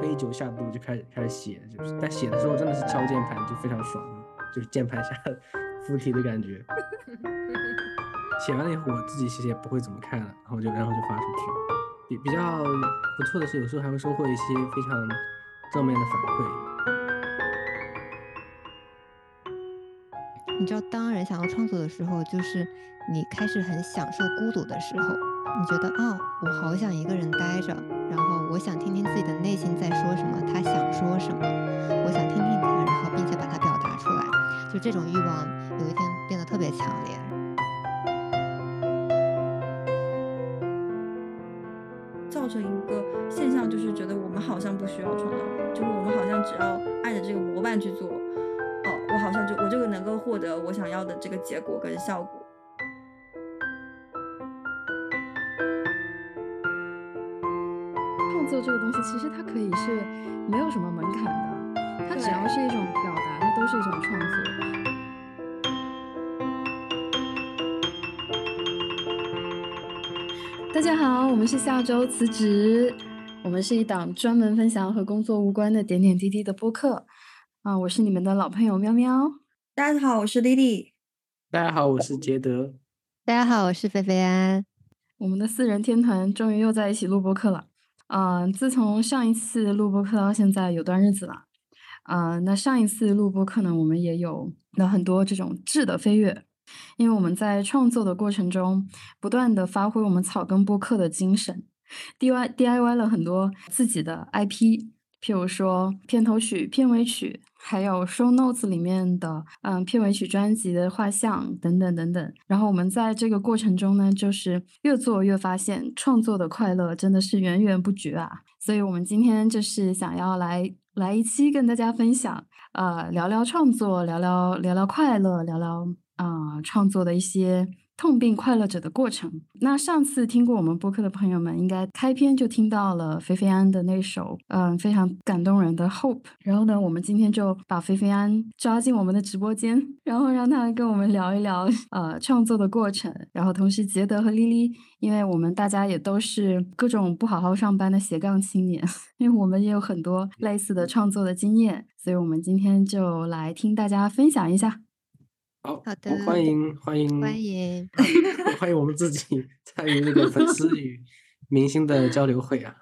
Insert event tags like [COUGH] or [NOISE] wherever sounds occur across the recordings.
杯酒下肚就开始开始写，就是但写的时候真的是敲键盘就非常爽，就是键盘下附体的感觉。[LAUGHS] 写完了以后我自己其实也不会怎么看了，然后就然后就发出去。比比较不错的是，有时候还会收获一些非常正面的反馈。你知道，当人想要创作的时候，就是你开始很享受孤独的时候。你觉得，哦，我好想一个人待着，然后我想听听自己的内心在说什么，他想说什么，我想听听他，然后并且把它表达出来。就这种欲望，有一天变得特别强烈。造成一个现象，就是觉得我们好像不需要创造，就是我们好像只要按着这个模板去做。哦我好像就我就能够获得我想要的这个结果跟效果。我们是下周辞职，我们是一档专门分享和工作无关的点点滴滴的播客。啊，我是你们的老朋友喵喵。大家好，我是丽丽。大家好，我是杰德。大家好，我是菲菲安。我们的四人天团终于又在一起录播课了。啊，自从上一次录播课到现在有段日子了。啊，那上一次录播课呢，我们也有了很多这种质的飞跃，因为我们在创作的过程中，不断的发挥我们草根播客的精神，D Y D I Y 了很多自己的 I P，譬如说片头曲、片尾曲。还有 show notes 里面的，嗯，片尾曲专辑的画像等等等等。然后我们在这个过程中呢，就是越做越发现创作的快乐真的是源源不绝啊。所以我们今天就是想要来来一期跟大家分享，呃，聊聊创作，聊聊聊聊快乐，聊聊啊创作的一些。痛并快乐着的过程。那上次听过我们播客的朋友们，应该开篇就听到了菲菲安的那首，嗯，非常感动人的 Hope。然后呢，我们今天就把菲菲安抓进我们的直播间，然后让他跟我们聊一聊，呃，创作的过程。然后同时，杰德和莉莉，因为我们大家也都是各种不好好上班的斜杠青年，[LAUGHS] 因为我们也有很多类似的创作的经验，所以我们今天就来听大家分享一下。好，好的，欢迎欢迎欢迎欢迎我们自己 [LAUGHS] 参与那个粉丝与明星的交流会啊！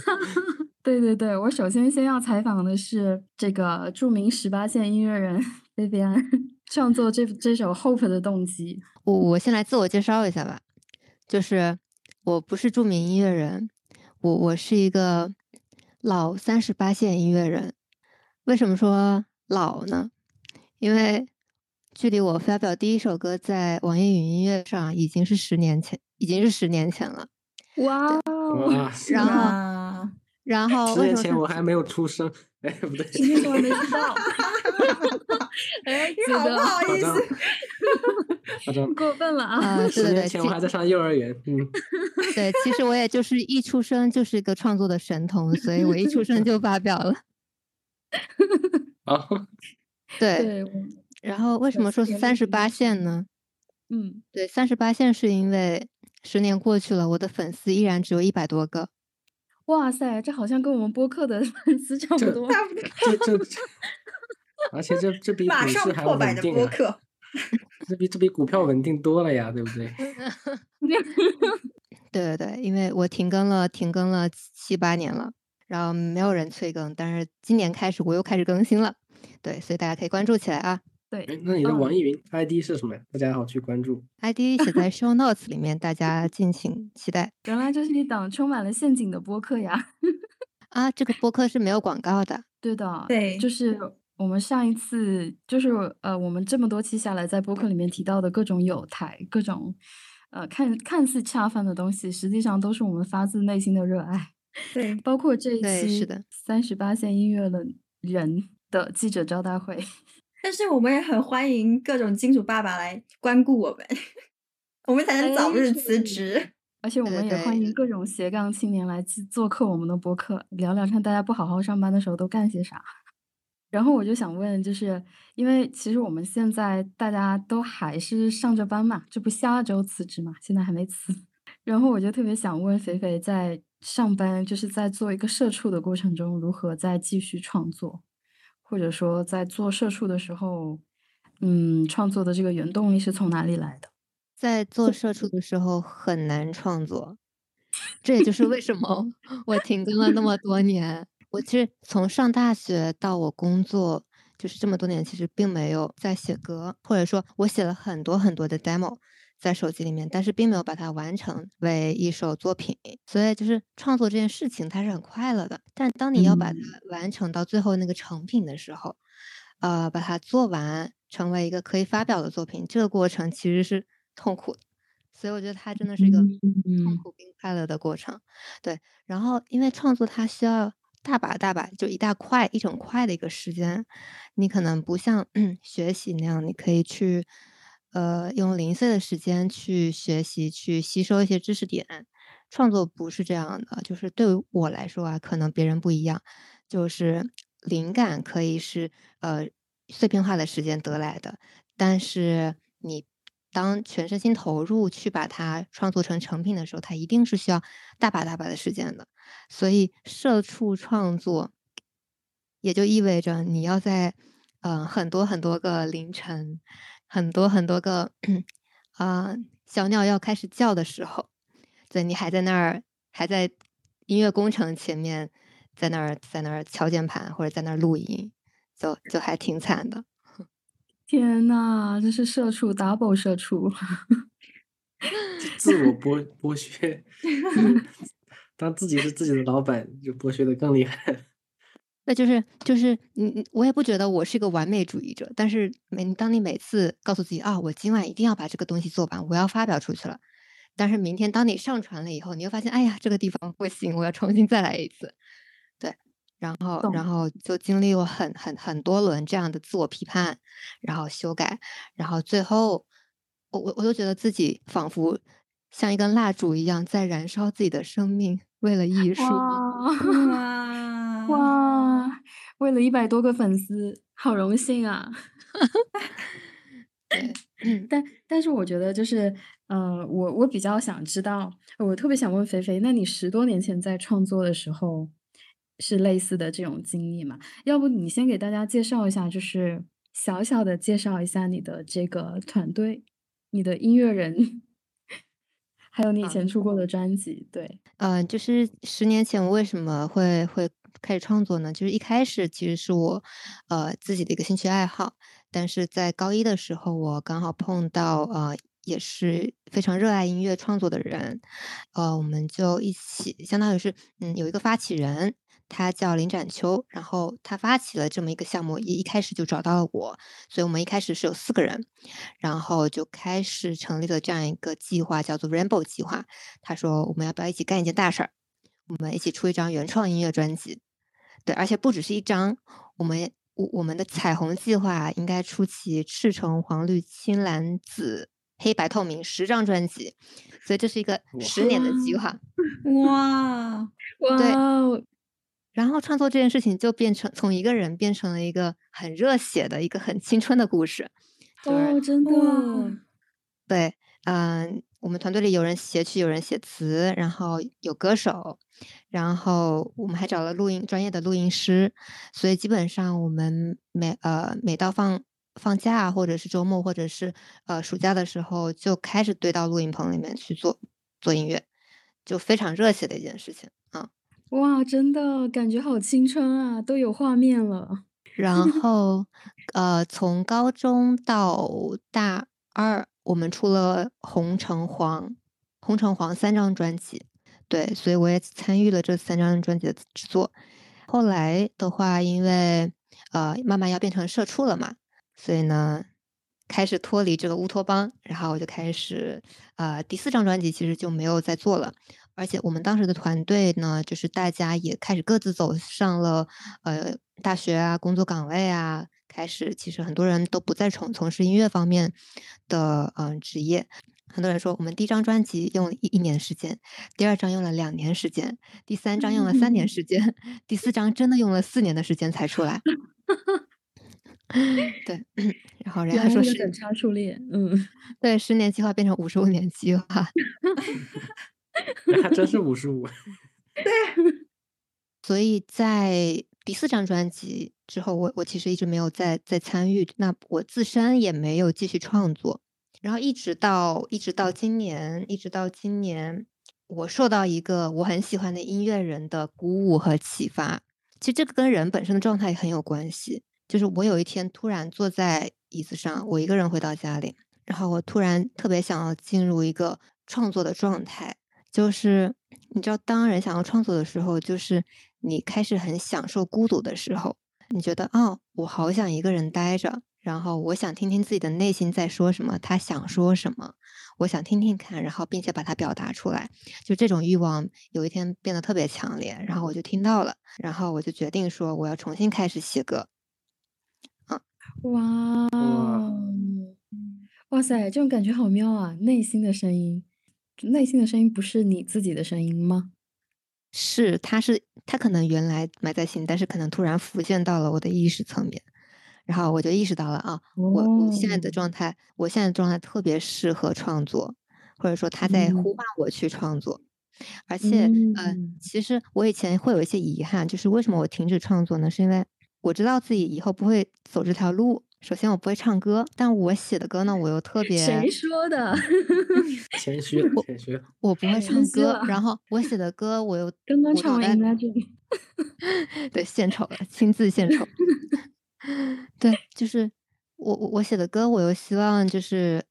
[LAUGHS] 对对对，我首先先要采访的是这个著名十八线音乐人菲菲安，创作这这首《Hope》的动机。我我先来自我介绍一下吧，就是我不是著名音乐人，我我是一个老三十八线音乐人。为什么说老呢？因为距离我发表第一首歌在网易云音乐上已经是十年前，已经是十年前了。哇！然后，然后十年前我还没有出生。哎，不对，今天我没知道。[LAUGHS] 哎，[LAUGHS] 好不好意思？过分了啊！[LAUGHS] 十年前我还在上幼儿园。嗯，对，其实我也就是一出生就是一个创作的神童，所以我一出生就发表了。啊，对。然后为什么说是三十八线呢？嗯，对，三十八线是因为十年过去了，我的粉丝依然只有一百多个。哇塞，这好像跟我们播客的 [LAUGHS] 粉丝差不多。这这，而且这这比股市还稳定啊！这比这比股票稳定多了呀，对不对？[LAUGHS] 对对对，因为我停更了，停更了七八年了，然后没有人催更，但是今年开始我又开始更新了。对，所以大家可以关注起来啊。对，那你的网易云 ID 是什么呀？大家好去关注。ID [LAUGHS] 写在 Show Notes 里面，大家敬请期待。原来这是一档充满了陷阱的播客呀！[LAUGHS] 啊，这个播客是没有广告的。对的，对，就是我们上一次，就是呃，我们这么多期下来，在播客里面提到的各种有台、各种呃看看似恰饭的东西，实际上都是我们发自内心的热爱。对，包括这一期是的三十八线音乐的人的记者招待会。但是我们也很欢迎各种金主爸爸来光顾我们，我们才能早日辞职。而且我们也欢迎各种斜杠青年来做客我们的播客，聊聊看大家不好好上班的时候都干些啥。然后我就想问，就是因为其实我们现在大家都还是上着班嘛，这不下周辞职嘛，现在还没辞。然后我就特别想问肥肥，在上班就是在做一个社畜的过程中，如何再继续创作，或者说在做社畜的时候，嗯，创作的这个原动力是从哪里来的？在做社畜的时候很难创作，这也就是为什么 [LAUGHS] 我停更了那么多年。我其实从上大学到我工作，就是这么多年，其实并没有在写歌，或者说我写了很多很多的 demo 在手机里面，但是并没有把它完成为一首作品。所以就是创作这件事情，它是很快乐的。但当你要把它完成到最后那个成品的时候，呃，把它做完，成为一个可以发表的作品，这个过程其实是痛苦的。所以我觉得它真的是一个痛苦并快乐的过程。对，然后因为创作它需要。大把大把，就一大块一整块的一个时间，你可能不像 [CLEARS THROAT] 学习那样，你可以去呃用零碎的时间去学习，去吸收一些知识点。创作不是这样的，就是对于我来说啊，可能别人不一样，就是灵感可以是呃碎片化的时间得来的，但是你。当全身心投入去把它创作成成品的时候，它一定是需要大把大把的时间的。所以，社畜创作也就意味着你要在嗯很多很多个凌晨，很多很多个啊 [CLEARS THROAT] 小鸟要开始叫的时候，对你还在那儿，还在音乐工程前面，在那儿在那儿敲键盘或者在那儿录音，就就还挺惨的。[LAUGHS] 天呐，这是社畜，double 社畜，[LAUGHS] 自我剥剥削，[LAUGHS] 当自己是自己的老板，就剥削的更厉害。那就是就是你，我也不觉得我是一个完美主义者，但是每当你每次告诉自己啊，我今晚一定要把这个东西做完，我要发表出去了，但是明天当你上传了以后，你又发现，哎呀，这个地方不行，我要重新再来一次。对然后，然后就经历过很很很多轮这样的自我批判，然后修改，然后最后，我我我就觉得自己仿佛像一根蜡烛一样在燃烧自己的生命，为了艺术。哇 [LAUGHS] 哇！[LAUGHS] 为了一百多个粉丝，好荣幸啊！但但是我觉得就是，呃，我我比较想知道，我特别想问肥肥，那你十多年前在创作的时候？是类似的这种经历吗？要不你先给大家介绍一下，就是小小的介绍一下你的这个团队，你的音乐人，[LAUGHS] 还有你以前出过的专辑。对，嗯，就是十年前我为什么会会开始创作呢？就是一开始其实是我呃自己的一个兴趣爱好，但是在高一的时候，我刚好碰到呃也是非常热爱音乐创作的人，呃，我们就一起，相当于是嗯有一个发起人。他叫林展秋，然后他发起了这么一个项目，一一开始就找到了我，所以我们一开始是有四个人，然后就开始成立了这样一个计划，叫做 Rainbow 计划。他说我们要不要一起干一件大事儿？我们一起出一张原创音乐专辑。对，而且不只是一张，我们我我们的彩虹计划应该出齐赤橙黄绿青蓝紫黑白透明十张专辑，所以这是一个十年的计划。哇哇！对。然后创作这件事情就变成从一个人变成了一个很热血的一个很青春的故事。哦，真的。对，嗯，我们团队里有人写曲，有人写词，然后有歌手，然后我们还找了录音专业的录音师，所以基本上我们每呃每到放放假或者是周末或者是呃暑假的时候就开始堆到录音棚里面去做做音乐，就非常热血的一件事情啊。哇，真的感觉好青春啊，都有画面了。然后，呃，从高中到大二，我们出了《红橙黄》《红橙黄》三张专辑，对，所以我也参与了这三张专辑的制作。后来的话，因为呃慢慢要变成社畜了嘛，所以呢，开始脱离这个乌托邦，然后我就开始呃第四张专辑其实就没有再做了。而且我们当时的团队呢，就是大家也开始各自走上了呃大学啊、工作岗位啊，开始其实很多人都不再从从事音乐方面的嗯职业。很多人说，我们第一张专辑用了一一年时间，第二张用了两年时间，第三张用了三年时间，第四张真的用了四年的时间才出来。[LAUGHS] 对，[CLEARS THROAT] 然后人家说是等差数列，嗯，[LAUGHS] 对，十年计划变成五十五年计划。[LAUGHS] 还真是五十五。所以在第四张专辑之后，我我其实一直没有再再参与，那我自身也没有继续创作，然后一直到一直到今年，一直到今年，我受到一个我很喜欢的音乐人的鼓舞和启发。其实这个跟人本身的状态也很有关系。就是我有一天突然坐在椅子上，我一个人回到家里，然后我突然特别想要进入一个创作的状态。就是你知道，当人想要创作的时候，就是你开始很享受孤独的时候，你觉得哦，我好想一个人待着，然后我想听听自己的内心在说什么，他想说什么，我想听听看，然后并且把它表达出来。就这种欲望有一天变得特别强烈，然后我就听到了，然后我就决定说我要重新开始写歌。啊哇哦，哇塞，这种感觉好妙啊！内心的声音，内心的声音不是你自己的声音吗？是，它是，它可能原来埋在心，但是可能突然浮现到了我的意识层面，然后我就意识到了啊，我我现在的状态，我现在的状态特别适合创作，或者说他在呼唤我去创作，而且，呃，其实我以前会有一些遗憾，就是为什么我停止创作呢？是因为。我知道自己以后不会走这条路。首先，我不会唱歌，但我写的歌呢，我又特别……谁说的？[LAUGHS] 谦虚，谦虚。我不会唱歌，然后我写的 [LAUGHS] 歌，我又刚刚唱完 Imagine，[LAUGHS] 对，献丑了，亲自献丑。对，就是我我我写的歌，我又希望就是。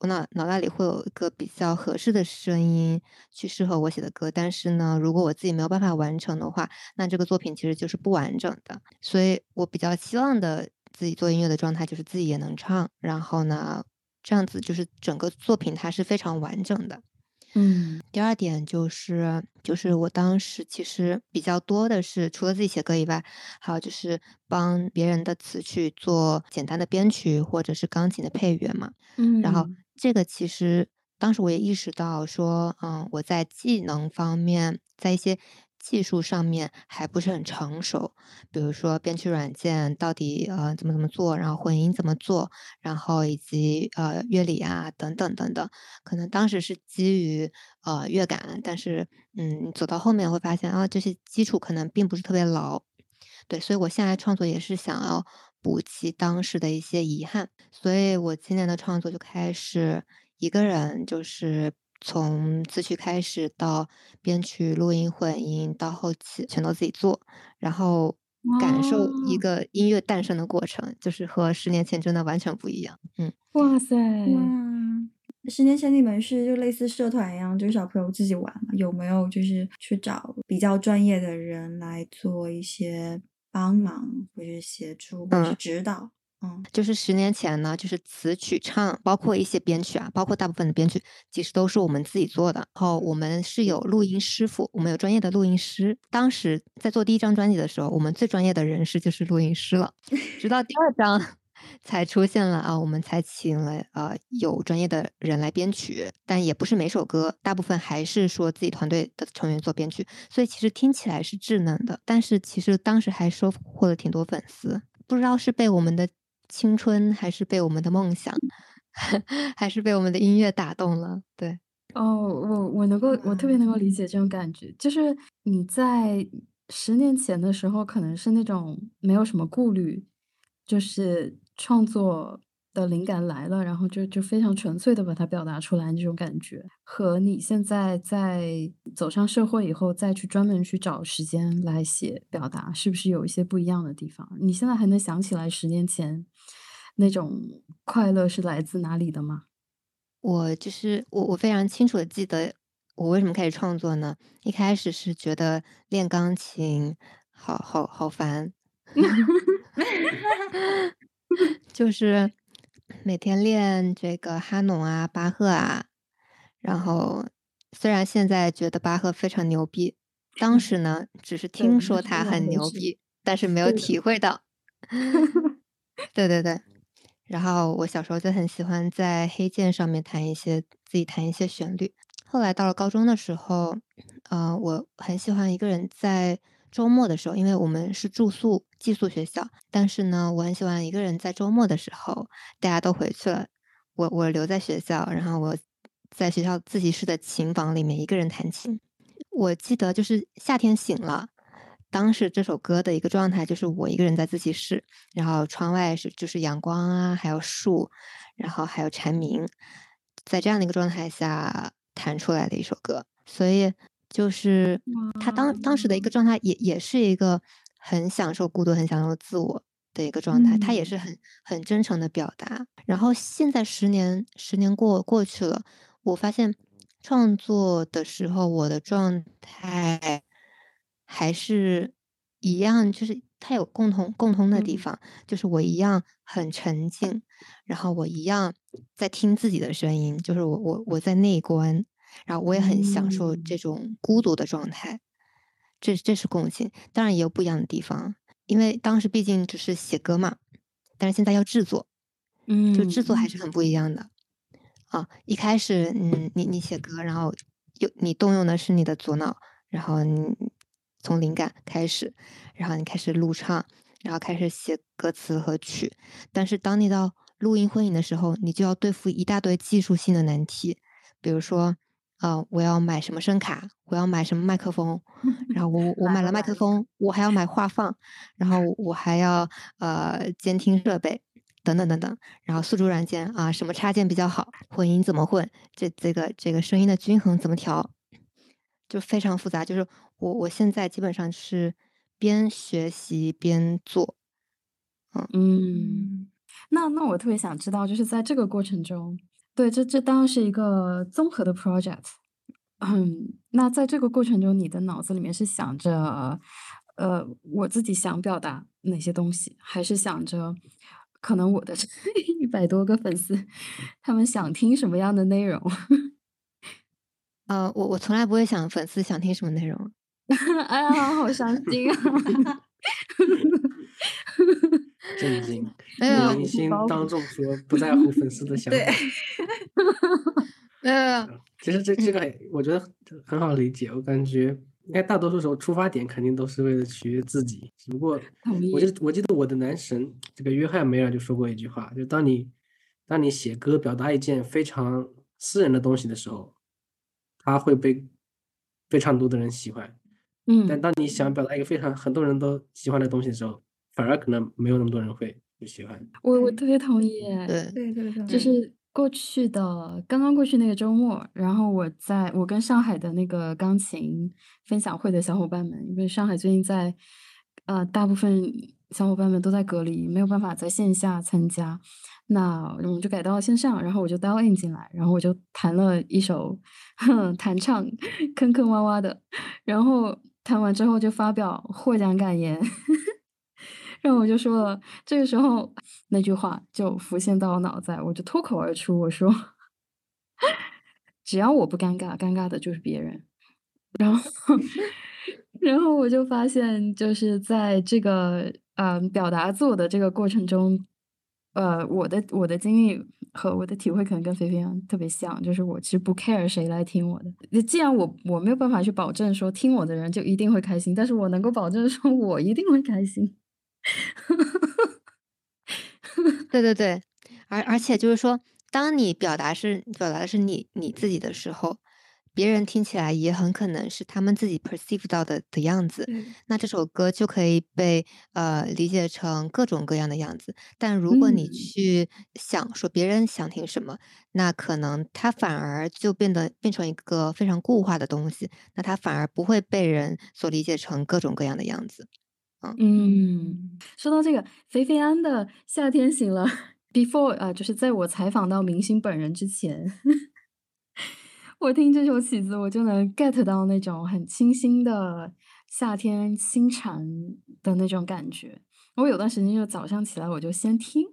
我脑脑袋里会有一个比较合适的声音去适合我写的歌，但是呢，如果我自己没有办法完成的话，那这个作品其实就是不完整的。所以我比较希望的自己做音乐的状态就是自己也能唱，然后呢，这样子就是整个作品它是非常完整的。嗯，第二点就是，就是我当时其实比较多的是，除了自己写歌以外，还有就是帮别人的词去做简单的编曲或者是钢琴的配乐嘛。嗯，然后这个其实当时我也意识到说，嗯，我在技能方面，在一些。技术上面还不是很成熟，比如说编曲软件到底呃怎么怎么做，然后混音怎么做，然后以及呃乐理啊等等等等，可能当时是基于呃乐感，但是嗯走到后面会发现啊这些基础可能并不是特别牢，对，所以我现在创作也是想要补齐当时的一些遗憾，所以我今年的创作就开始一个人就是。从词曲开始到编曲、录音、混音到后期，全都自己做，然后感受一个音乐诞生的过程，就是和十年前真的完全不一样。嗯，哇塞，哇！十年前你们是就类似社团一样，就是小朋友自己玩嘛？有没有就是去找比较专业的人来做一些帮忙，或者协助，或者指导？嗯，就是十年前呢，就是词曲唱，包括一些编曲啊，包括大部分的编曲，其实都是我们自己做的。然后我们是有录音师傅，我们有专业的录音师。当时在做第一张专辑的时候，我们最专业的人士就是录音师了。[LAUGHS] 直到第二张 [LAUGHS] 才出现了啊，我们才请了呃有专业的人来编曲，但也不是每首歌，大部分还是说自己团队的成员做编曲，所以其实听起来是稚嫩的，但是其实当时还收获了挺多粉丝。不知道是被我们的。青春还是被我们的梦想，[LAUGHS] 还是被我们的音乐打动了。对，哦，我我能够，我特别能够理解这种感觉，就是你在十年前的时候，可能是那种没有什么顾虑，就是创作。的灵感来了，然后就就非常纯粹的把它表达出来，这种感觉和你现在在走上社会以后再去专门去找时间来写表达，是不是有一些不一样的地方？你现在还能想起来十年前那种快乐是来自哪里的吗？我就是我，我非常清楚的记得我为什么开始创作呢？一开始是觉得练钢琴好好好烦，[LAUGHS] 就是。每天练这个哈农啊、巴赫啊，然后虽然现在觉得巴赫非常牛逼，当时呢只是 [LAUGHS] 听说他很牛逼，但是没有体会到。对 [LAUGHS] 对对，然后我小时候就很喜欢在黑键上面弹一些自己弹一些旋律。后来到了高中的时候，呃，我很喜欢一个人在。周末的时候，因为我们是住宿寄宿学校，但是呢，我很喜欢一个人在周末的时候，大家都回去了，我我留在学校，然后我在学校自习室的琴房里面一个人弹琴。我记得就是夏天醒了，当时这首歌的一个状态就是我一个人在自习室，然后窗外是就是阳光啊，还有树，然后还有蝉鸣，在这样的一个状态下弹出来的一首歌。所以就是他当当时的一个状态也也是一个很享受孤独、很享受自我的一个状态，他也是很很真诚的表达。然后现在十年十年过过去了，我发现。创作的时候，我的状态还是一样，就是它有共同共通的地方，就是我一样很沉静，然后我一样在听自己的声音，就是我我我在内观，然后我也很享受这种孤独的状态，这这是共性。当然也有不一样的地方，因为当时毕竟只是写歌嘛，但是现在要制作，嗯，就制作还是很不一样的。啊，一开始，嗯，你你写歌，然后有你动用的是你的左脑，然后你从灵感开始，然后你开始录唱，然后开始写歌词和曲。但是当你到录音混音的时候，你就要对付一大堆技术性的难题，比如说，啊，我要买什么声卡，我要买什么麦克风，[LAUGHS] 然后我我买了麦克风，我还要买话放，然后我还要呃监听设备。等等等等，然后宿主软件啊，什么插件比较好？混音怎么混？这这个这个声音的均衡怎么调？就非常复杂。就是我我现在基本上是边学习边做。嗯嗯，那那我特别想知道，就是在这个过程中，对，这这当然是一个综合的 project。嗯，那在这个过程中，你的脑子里面是想着，呃，我自己想表达哪些东西，还是想着？可能我的 [LAUGHS] 一百多个粉丝，他们想听什么样的内容？[LAUGHS] 呃，我我从来不会想粉丝想听什么内容。[LAUGHS] 哎呀，好伤心啊！[LAUGHS] 震惊！明星当众说不在乎粉丝的想法。[LAUGHS] 呃，其实这这个我觉得很好理解，我感觉。应该大多数时候出发点肯定都是为了取悦自己，只不过我记我记得我的男神这个约翰梅尔就说过一句话，就当你当你写歌表达一件非常私人的东西的时候，他会被非常多的人喜欢，嗯，但当你想表达一个非常很多人都喜欢的东西的时候，反而可能没有那么多人会会喜欢。我我特别同意，对对对对，就是。过去的刚刚过去那个周末，然后我在我跟上海的那个钢琴分享会的小伙伴们，因为上海最近在，呃，大部分小伙伴们都在隔离，没有办法在线下参加，那我们就改到线上，然后我就 dial in 进来，然后我就弹了一首 [LAUGHS] 弹唱坑坑洼洼的，然后弹完之后就发表获奖感言。[LAUGHS] 然后我就说了，这个时候那句话就浮现到我脑袋，我就脱口而出，我说：[LAUGHS] “只要我不尴尬，尴尬的就是别人。”然后，[LAUGHS] 然后我就发现，就是在这个嗯表达自我的这个过程中，呃，我的我的经历和我的体会可能跟菲菲特别像，就是我其实不 care 谁来听我的。既然我我没有办法去保证说听我的人就一定会开心，但是我能够保证说我一定会开心。[LAUGHS] 对对对，而而且就是说，当你表达是表达的是你你自己的时候，别人听起来也很可能是他们自己 perceive 到的的样子。那这首歌就可以被呃理解成各种各样的样子。但如果你去想说别人想听什么，那可能它反而就变得变成一个非常固化的东西。那它反而不会被人所理解成各种各样的样子。嗯，说到这个，肥肥安的《夏天醒了》，[LAUGHS] before 啊，就是在我采访到明星本人之前，我听这首曲子，我就能 get 到那种很清新的夏天清晨的那种感觉。我有段时间就早上起来，我就先听，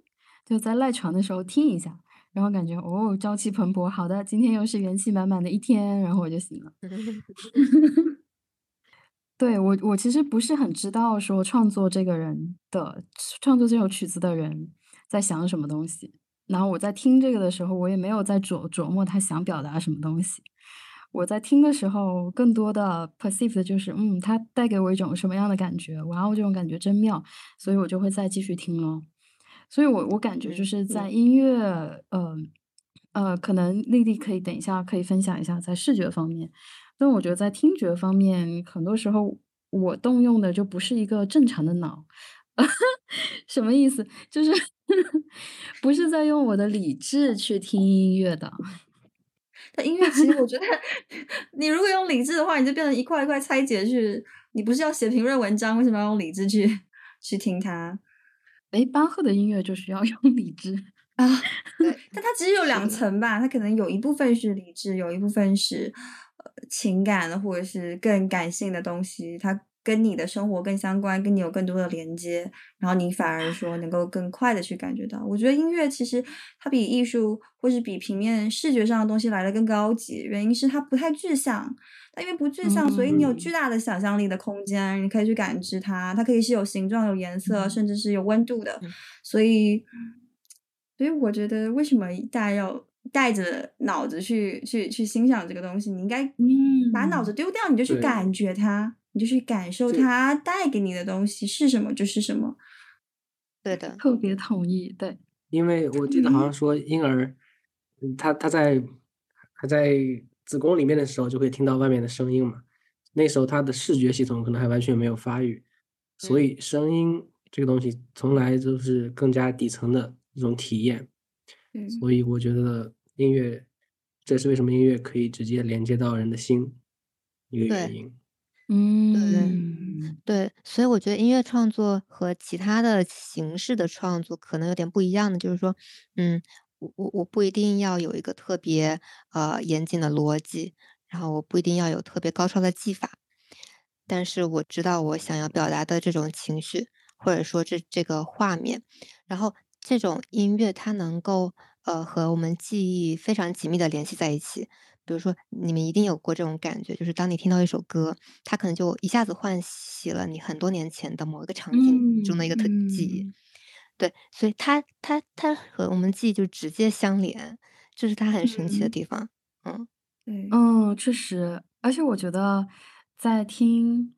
就在赖床的时候听一下，然后感觉哦，朝气蓬勃，好的，今天又是元气满满的一天，然后我就醒了。[LAUGHS] 对我，我其实不是很知道说创作这个人的创作这首曲子的人在想什么东西。然后我在听这个的时候，我也没有在琢琢磨他想表达什么东西。我在听的时候，更多的 perceive 的就是，嗯，他带给我一种什么样的感觉？哇哦，这种感觉真妙，所以我就会再继续听咯。所以我我感觉就是在音乐，嗯，呃，可能丽丽可以等一下可以分享一下在视觉方面，但我觉得在听觉方面，很多时候我动用的就不是一个正常的脑，[LAUGHS] 什么意思？就是不是在用我的理智去听音乐的。[LAUGHS] 但音乐其实我觉得，你如果用理智的话，你就变成一块一块拆解去。你不是要写评论文章，为什么要用理智去去听它？哎，巴赫的音乐就需要用理智啊。但它其实有 [LAUGHS] 两层吧，它可能有一部分是理智，有一部分是呃情感或者是更感性的东西。它。跟你的生活更相关，跟你有更多的连接，然后你反而说能够更快的去感觉到。我觉得音乐其实它比艺术或是比平面视觉上的东西来的更高级，原因是它不太具象。它因为不具象，所以你有巨大的想象力的空间，你可以去感知它。它可以是有形状、有颜色，甚至是有温度的。所以，所以我觉得为什么大家要带着脑子去去去欣赏这个东西？你应该把脑子丢掉，你就去感觉它。你就去感受它带给你的东西是什么就是什么，对的，[LAUGHS] 特别同意。对，因为我记得好像说婴儿，他他在还在子宫里面的时候就会听到外面的声音嘛，那时候他的视觉系统可能还完全没有发育，所以声音这个东西从来都是更加底层的一种体验。嗯，所以我觉得音乐，这是为什么音乐可以直接连接到人的心一个原因。嗯，对，所以我觉得音乐创作和其他的形式的创作可能有点不一样的，就是说，嗯，我我我不一定要有一个特别呃严谨的逻辑，然后我不一定要有特别高超的技法，但是我知道我想要表达的这种情绪，或者说这这个画面，然后这种音乐它能够呃和我们记忆非常紧密的联系在一起。比如说，你们一定有过这种感觉，就是当你听到一首歌，它可能就一下子唤起了你很多年前的某一个场景中的一个特记忆。对，所以它它它和我们记忆就直接相连，这是它很神奇的地方。嗯，对，嗯，确实，而且我觉得在听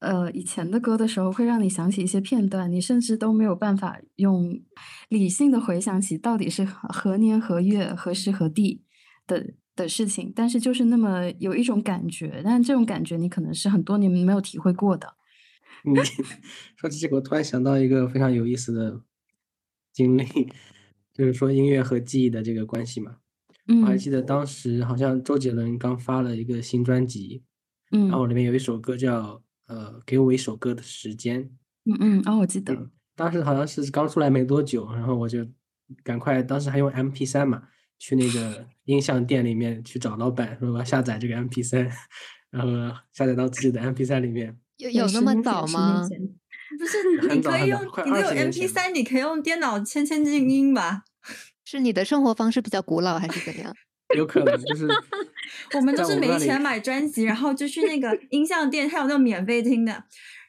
呃以前的歌的时候，会让你想起一些片段，你甚至都没有办法用理性的回想起到底是何年何月何时何地的。的事情，但是就是那么有一种感觉，但这种感觉你可能是很多年没有体会过的。[LAUGHS] 嗯，说起这个，我突然想到一个非常有意思的经历，就是说音乐和记忆的这个关系嘛。嗯，我还记得当时好像周杰伦刚发了一个新专辑，嗯，然后里面有一首歌叫呃，给我一首歌的时间。嗯嗯，哦，我记得，当时好像是刚出来没多久，然后我就赶快，当时还用 M P 三嘛。去那个音像店里面去找老板，说我要下载这个 M P 三，然后下载到自己的 M P 三里面。有有那么早吗？不是，你可以用你有 M P 三，你可以用电脑千千静音吧？[LAUGHS] 是你的生活方式比较古老，还是怎样？[LAUGHS] 有可能就是。[LAUGHS] 我们就是没钱买专辑，然后就去那个音像店，还有那种免费听的，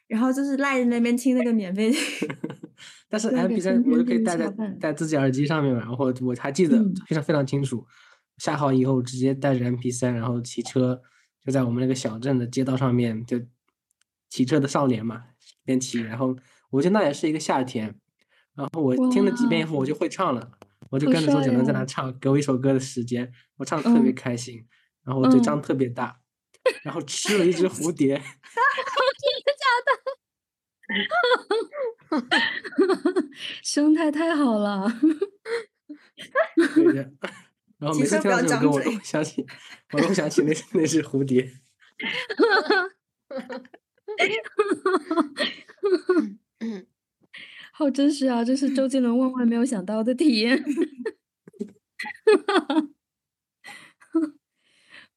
然后就是赖在那边听那个免费。但是 M P 三我就可以戴在戴自己耳机上面嘛，然后我还记得非常非常清楚，下好以后直接带着 M P 三，然后骑车就在我们那个小镇的街道上面，就骑车的少年嘛，边骑，然后我觉得那也是一个夏天，然后我听了几遍以后我就会唱了，我就跟着周杰伦在那唱，给我一首歌的时间，我唱的特别开心，然后我嘴张特别大，然后吃了一只蝴蝶，[LAUGHS] 真的假的？[LAUGHS] 哈哈哈哈生态太好了。[LAUGHS] [LAUGHS] 然后每次听到这首歌，我都想起，我都想起那那只蝴蝶。哈哈哈哈哈！好真实啊，这是周杰伦万万没有想到的体验。哈哈哈！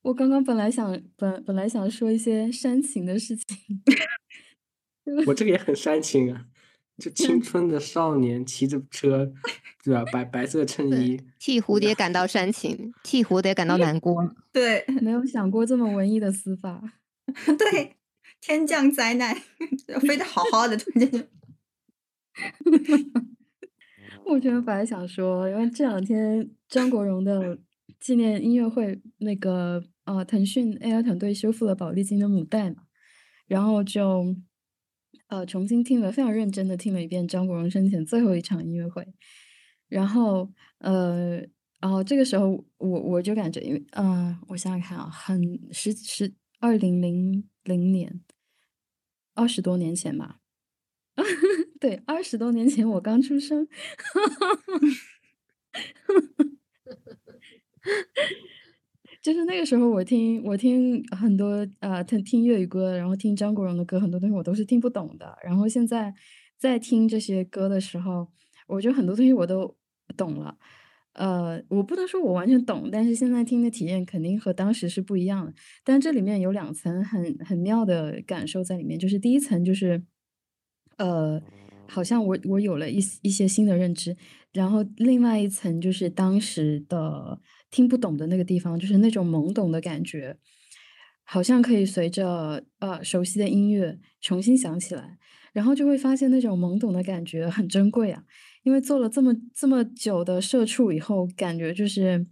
我刚刚本来想本本来想说一些煽情的事情。[LAUGHS] 我这个也很煽情啊，就青春的少年骑着车，[LAUGHS] 对吧？白白色衬衣，替蝴蝶感到煽情，替蝴蝶感到难过。对，[LAUGHS] 没有想过这么文艺的死法。[LAUGHS] 对，天降灾难，飞得好好的，突然间。我觉得本来想说，因为这两天张国荣的纪念音乐会，那个呃，腾讯 AI 团队修复了宝丽金的母带嘛，然后就。呃，重新听了，非常认真的听了一遍张国荣生前最后一场音乐会，然后呃然后这个时候我我就感觉，因为嗯、我想想看啊，很十十二零零零年，二十多年前吧，[LAUGHS] 对，二十多年前我刚出生，[LAUGHS] 就是那个时候我听我听很多呃听听粤语歌，然后听张国荣的歌，很多东西我都是听不懂的。然后现在在听这些歌的时候，我觉得很多东西我都懂了。呃，我不能说我完全懂，但是现在听的体验肯定和当时是不一样的。但这里面有两层很很妙的感受在里面，就是第一层就是，呃，好像我我有了一一些新的认知，然后另外一层就是当时的听不懂的那个地方，就是那种懵懂的感觉，好像可以随着呃熟悉的音乐重新想起来，然后就会发现那种懵懂的感觉很珍贵啊。因为做了这么这么久的社畜以后，感觉就是，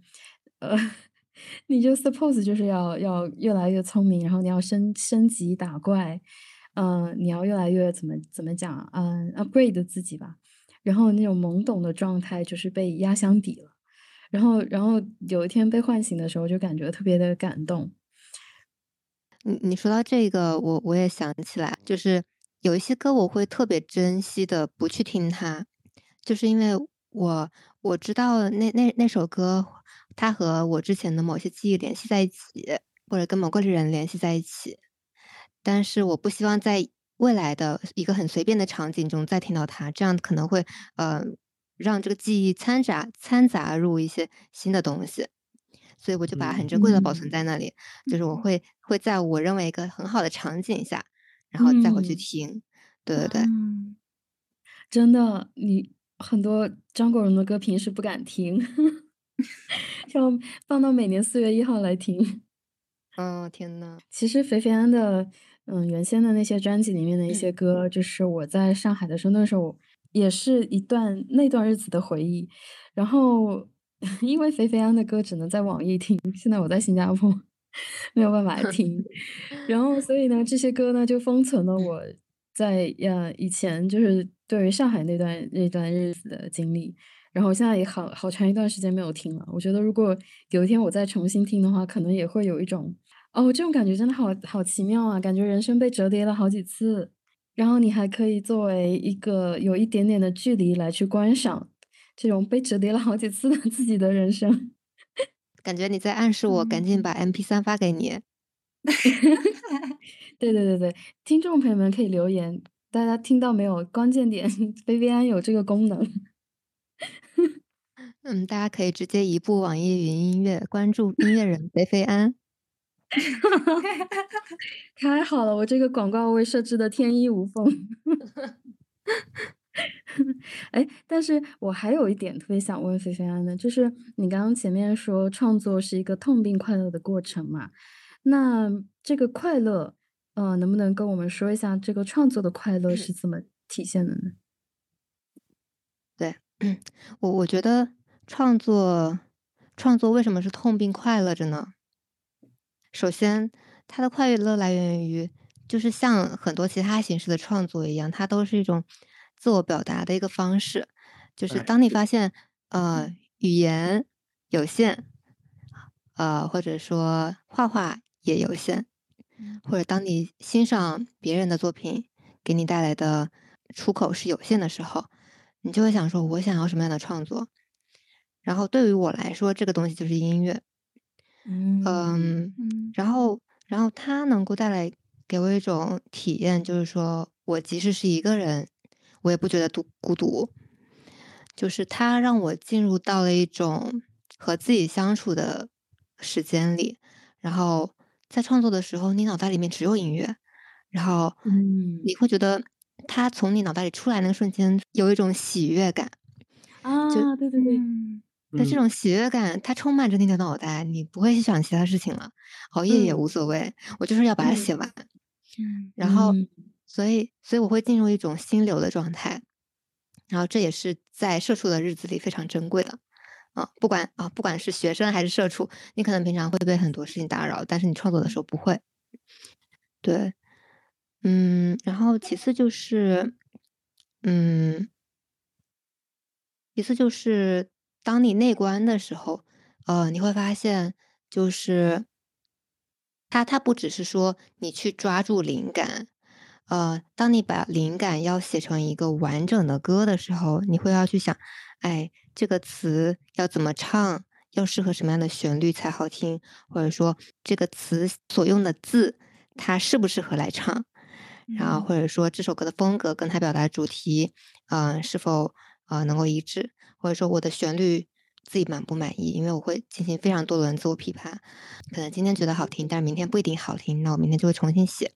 呃，[LAUGHS] 你就 suppose 就是要要越来越聪明，然后你要升升级打怪，嗯、你要越来越怎么怎么讲，嗯、upgrade 自己吧。然后那种懵懂的状态就是被压箱底了，然后然后有一天被唤醒的时候，就感觉特别的感动。你你说到这个，我我也想起来，就是有一些歌我会特别珍惜的不去听它，就是因为我我知道那那那首歌，它和我之前的某些记忆联系在一起，或者跟某个人联系在一起，但是我不希望在未来的一个很随便的场景中再听到它，这样可能会呃让这个记忆掺杂掺杂入一些新的东西。所以我就把它很珍贵的保存嗯在那里，就是我会会在我认为一个很好的场景下，然后再回去嗯听。对对对，嗯，真的，你很多张国荣的歌平时不敢听，[LAUGHS] 要放到每年四月一号来听。嗯，天呐，其实肥肥安的，嗯，原先的那些专辑里面的一些歌，就是我在上海的时候，那时候也是一段那段日子的回忆。然后，[LAUGHS] 因为肥肥安的歌只能在网易听，现在我在新加坡，[LAUGHS] 没有办法听。[LAUGHS] 然后，所以呢，这些歌呢就封存了我在呃以前就是对于上海那段那段日子的经历。然后现在也好好长一段时间没有听了。我觉得如果有一天我再重新听的话，可能也会有一种哦，这种感觉真的好好奇妙啊！感觉人生被折叠了好几次，然后你还可以作为一个有一点点的距离来去观赏这种被折叠了好几次的 [LAUGHS] 自己的人生。[LAUGHS] 感觉你在暗示我赶紧把 MP 三发给你。[LAUGHS] 对对对对，听众朋友们可以留言，大家听到没有？关键点，薇薇安有这个功能。嗯，大家可以直接移步网易云音乐，关注音乐人薇薇安。[LAUGHS] 太好了，我这个广告位设置的天衣无缝。[LAUGHS] 哎，但是我还有一点特别想问菲菲安的，就是你刚刚前面说创作是一个痛并快乐的过程嘛？那这个快乐，呃，能不能跟我们说一下这个创作的快乐是怎么体现的呢？对，[CLEARS THROAT] 我我觉得创作创作为什么是痛并快乐着呢？首先，它的快乐来源于，就是像很多其他形式的创作一样，它都是一种自我表达的一个方式。就是哎当你发现，呃，语言有限，呃，或者说画画也有限，或者当你欣赏别人的作品给你带来的出口是有限的时候，你就会想说，我想要什么样的创作？然后对于我来说，这个东西就是音乐。嗯然后，然后它能够带来给我一种体验，就是说我即使是一个人，我也不觉得独孤独。就是它让我进入到了一种和自己相处的时间里，然后在创作的时候，你脑袋里面只有音乐，然后嗯你会觉得它从你脑袋里出来那个瞬间有一种喜悦感。啊，对对对，但这种喜悦感，它充满着你的脑袋，你不会去想其他事情了，熬夜也嗯无所谓，我就是要把它嗯写完。嗯然后，嗯所以，所以我会进入一种心流的状态，然后这也是在社畜的日子里非常珍贵的。啊，不管啊，不管是学生还是社畜，你可能平常会被很多事情打扰，但是你创作的时候不会。对，嗯，然后其次就是，嗯，其次就是当你内观的时候，呃，你会发现，就是它它不只是说你去抓住灵感，呃，当你把灵感要写成一个完整的歌的时候，你会要去想，哎，这个词要怎么唱，要适合什么样的旋律才好听，或者说这个词所用的字，它适不适合来唱，然后或者说这首歌的风格跟它表达主题，嗯、是否呃能够一致，或者说我的旋律自己满不满意，因为我会进行非常多轮自我批判，可能今天觉得好听，但是明天不一定好听，那我明天就会重新写。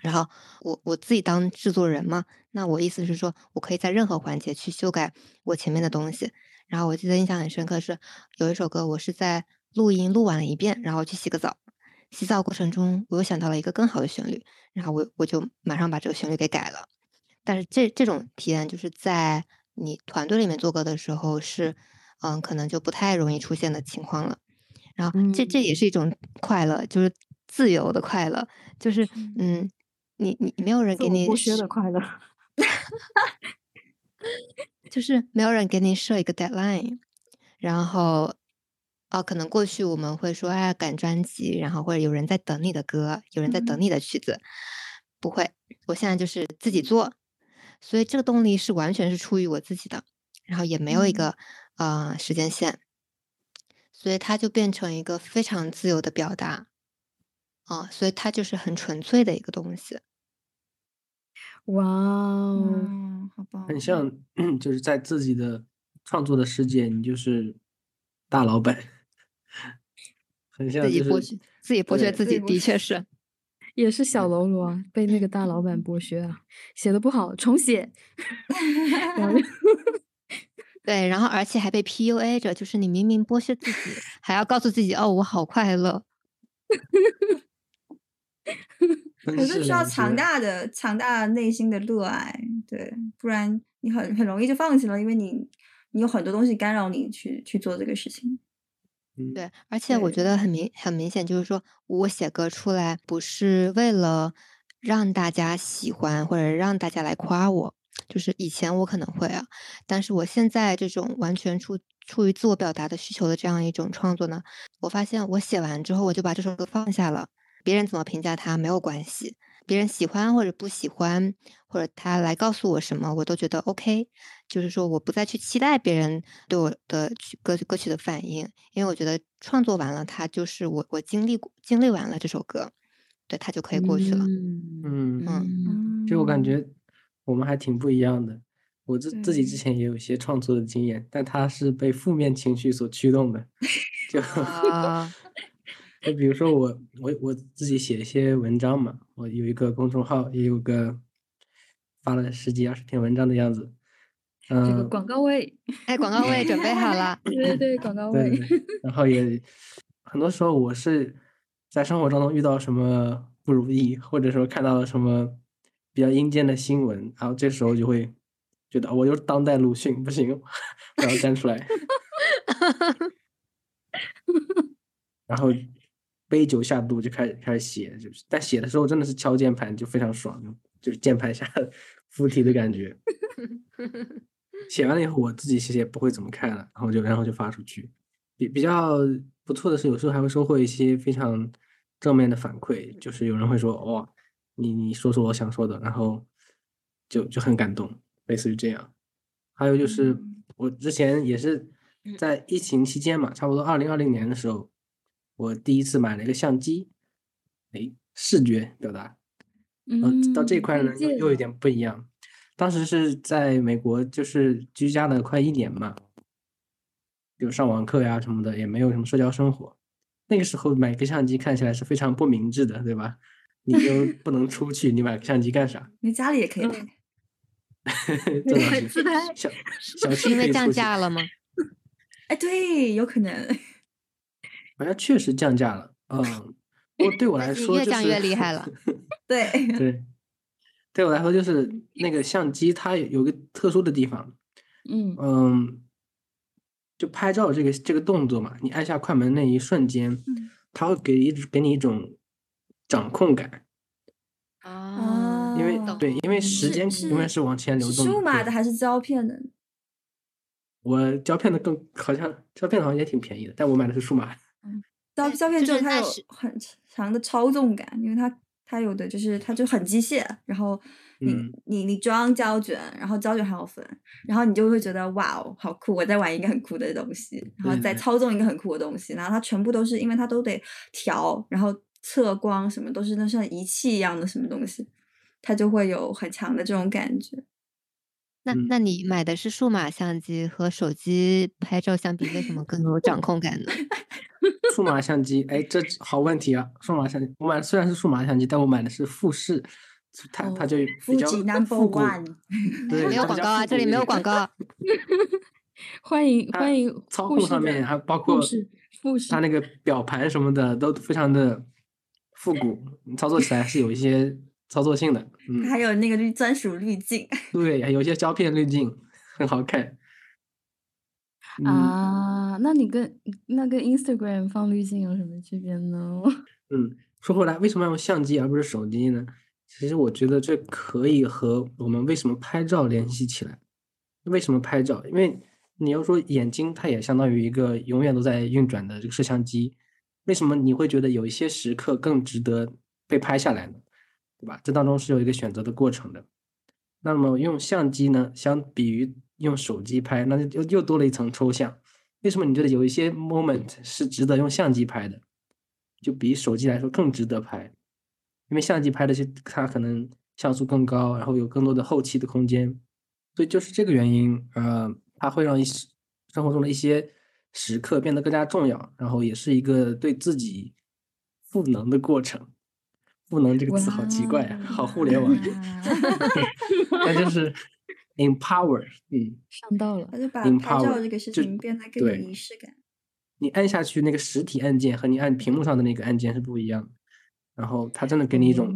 然后我我自己当制作人嘛，那我意思是说，我可以在任何环节去修改我前面的东西。然后我记得印象很深刻是有一首歌，我是在录音录完了一遍，然后去洗个澡，洗澡过程中我又想到了一个更好的旋律，然后我我就马上把这个旋律给改了。但是这这种体验就是在你团队里面做歌的时候是，嗯，可能就不太容易出现的情况了。然后这这也是一种快乐，就是自由的快乐，就是嗯，你你没有人给你剥削的快乐。[LAUGHS] 就是没有人给你设一个 deadline，然后，哦，可能过去我们会说，哎，赶专辑，然后或者有人在等你的歌，有人在等嗯。你的曲子，不会，我现在就是自己做，所以这个动力是完全是出于我自己的，然后也没有一嗯。个呃时间线，所以它就变成一个非常自由的表达，啊、所以它就是很纯粹的一个东西。哇哦，嗯，好棒，很像，[CLEARS THROAT] 就是在自己的创作的世界，你就是大老板，[LAUGHS] 很像自己就是剥削，自己剥削自己，的确是。也是小喽啰啊，被那个大老板剥削啊，写的不好重写。[LAUGHS] [LAUGHS] 对，然后而且还被 PUA 着，就是你明明剥削自己，还要告诉自己哦，我好快乐。[LAUGHS] 分可是需要。强大的、强大内心的热爱，对，不然你很很容易就放弃了，因为你你有很多东西干扰你去去做这个事情。嗯，对，而且我觉得很明很明显，就是说我写歌出来不是为了让大家喜欢或者让大家来夸我，就是以前我可能会啊，但是我现在这种完全出出于自我表达的需求的这样一种创作呢，我发现我写完之后我就把这首歌放下了，别人怎么评价它没有关系，别人喜欢或者不喜欢，或者他来告诉我什么，我都觉得 OK。就是说，我不再去期待别人对我的曲歌歌曲的反应，因为我觉得创作完了，它就是我我经历过经历完了这首歌，对它就可以过去了。嗯嗯，嗯嗯就我感觉我们还挺不一样的。我自自己之前也有一些创作的经验，但它是被负面情绪所驱动的。[LAUGHS] 就啊，就比如说我我我自己写一些文章嘛，我有一个公众号，也有个发了十几二十篇文章的样子。这个嗯，广告位，哎，广告位准备好了。[LAUGHS] 对对对，广告位。然后也很多时候我是在生活当中遇到什么不如意，或者说看到了什么比较阴间的新闻，然后这时候就会觉得哦我又是当代鲁迅，不行，我要站出来。[LAUGHS] 然后杯酒下肚就开始开始写，就是但写的时候真的是敲键盘就非常爽，就是键盘下附体的感觉。[LAUGHS] 写完了以后，我自己其实也不会怎么看了，然后就然后就发出去。比比较不错的是，有时候还会收获一些非常正面的反馈，就是有人会说哇，你你说说我想说的，然后就就很感动，类似于这样。还有就是嗯我之前也是嗯在疫情期间嘛，差不多二零二零年的时候，我第一次买了一个相机，哎，视觉表达，嗯，到这块呢又又有点不一样。当时是在美国，就是居家了快一年嘛，有上网课呀什么的，也没有什么社交生活。那个时候买个相机看起来是非常不明智的，对吧？你又 [LAUGHS] 不能出去，你买个相机干啥？你家里也可以嗯拍，[LAUGHS] 这倒是 [LAUGHS] 自拍小小区因为降价了吗？哎，对，有可能。好像确实降价了。嗯，[LAUGHS] 不过对我来说就是越降越厉害了。[LAUGHS] 对，对，对我来说就是那个相机它有有个特殊的地方，嗯嗯，就拍照这个这个动作嘛，你按下快门那一瞬间，嗯它会给一给你一种掌控感，啊，因为哦对，因为时间永远是往前流动的数码的还是胶片的？我胶片的更好像胶片好像也挺便宜的，但我买的是数码。胶胶片就之后它有很强的操纵感，因为它它有的就是它就很机械，然后你、嗯你你装胶卷，然后胶卷还有粉，然后你就会觉得哇哦好酷，我在玩一个很酷的东西，然后再操纵一个很酷的东西，然后它全部都是因为它都得调，然后测光什么都是那像仪器一样的什么东西，它就会有很强的这种感觉。嗯那那你买的是数码相机和手机拍照相比，为什么更有掌控感呢？[LAUGHS] 数码相机，哎，这好问题啊！数码相机，我买虽然是数码相机，但我买的是富士，它它就比较复古 [LAUGHS] 没有广告啊，这里没有广告。[LAUGHS] 欢迎欢迎操控上面还包富括士富士它那个表盘什么的都非常的复古，你操作起来是有一些操作性的。嗯，还有那个滤专属滤镜，对，还有一些胶片滤镜很好看。嗯，啊，那你跟那跟 Instagram 放滤镜有什么区别呢？[LAUGHS] 嗯，说回来，为什么要用相机而不是手机呢？其实我觉得这可以和我们为什么拍照联系起来。为什么拍照？因为你要说眼睛，它也相当于一个永远都在运转的这个摄像机。为什么你会觉得有一些时刻更值得被拍下来呢？对吧？这当中是有一个选择的过程的。那么用相机呢，相比于用手机拍，那就又又多了一层抽象。为什么你觉得有一些 moment 是值得用相机拍的，就比手机来说更值得拍？因为相机拍的是它可能像素更高，然后有更多的后期的空间，所以就是这个原因，呃，它会让一些生活中的一些时刻变得更加重要，然后也是一个对自己赋能的过程。赋能这个词好奇怪啊，好互联网，[LAUGHS] [LAUGHS] 那就是 empower，嗯，上道了他，就把拍 empower，照这个事情变得更有仪式感。你按下去那个实体按键和你按屏幕上的那个按键是不一样的，然后它真的给你一种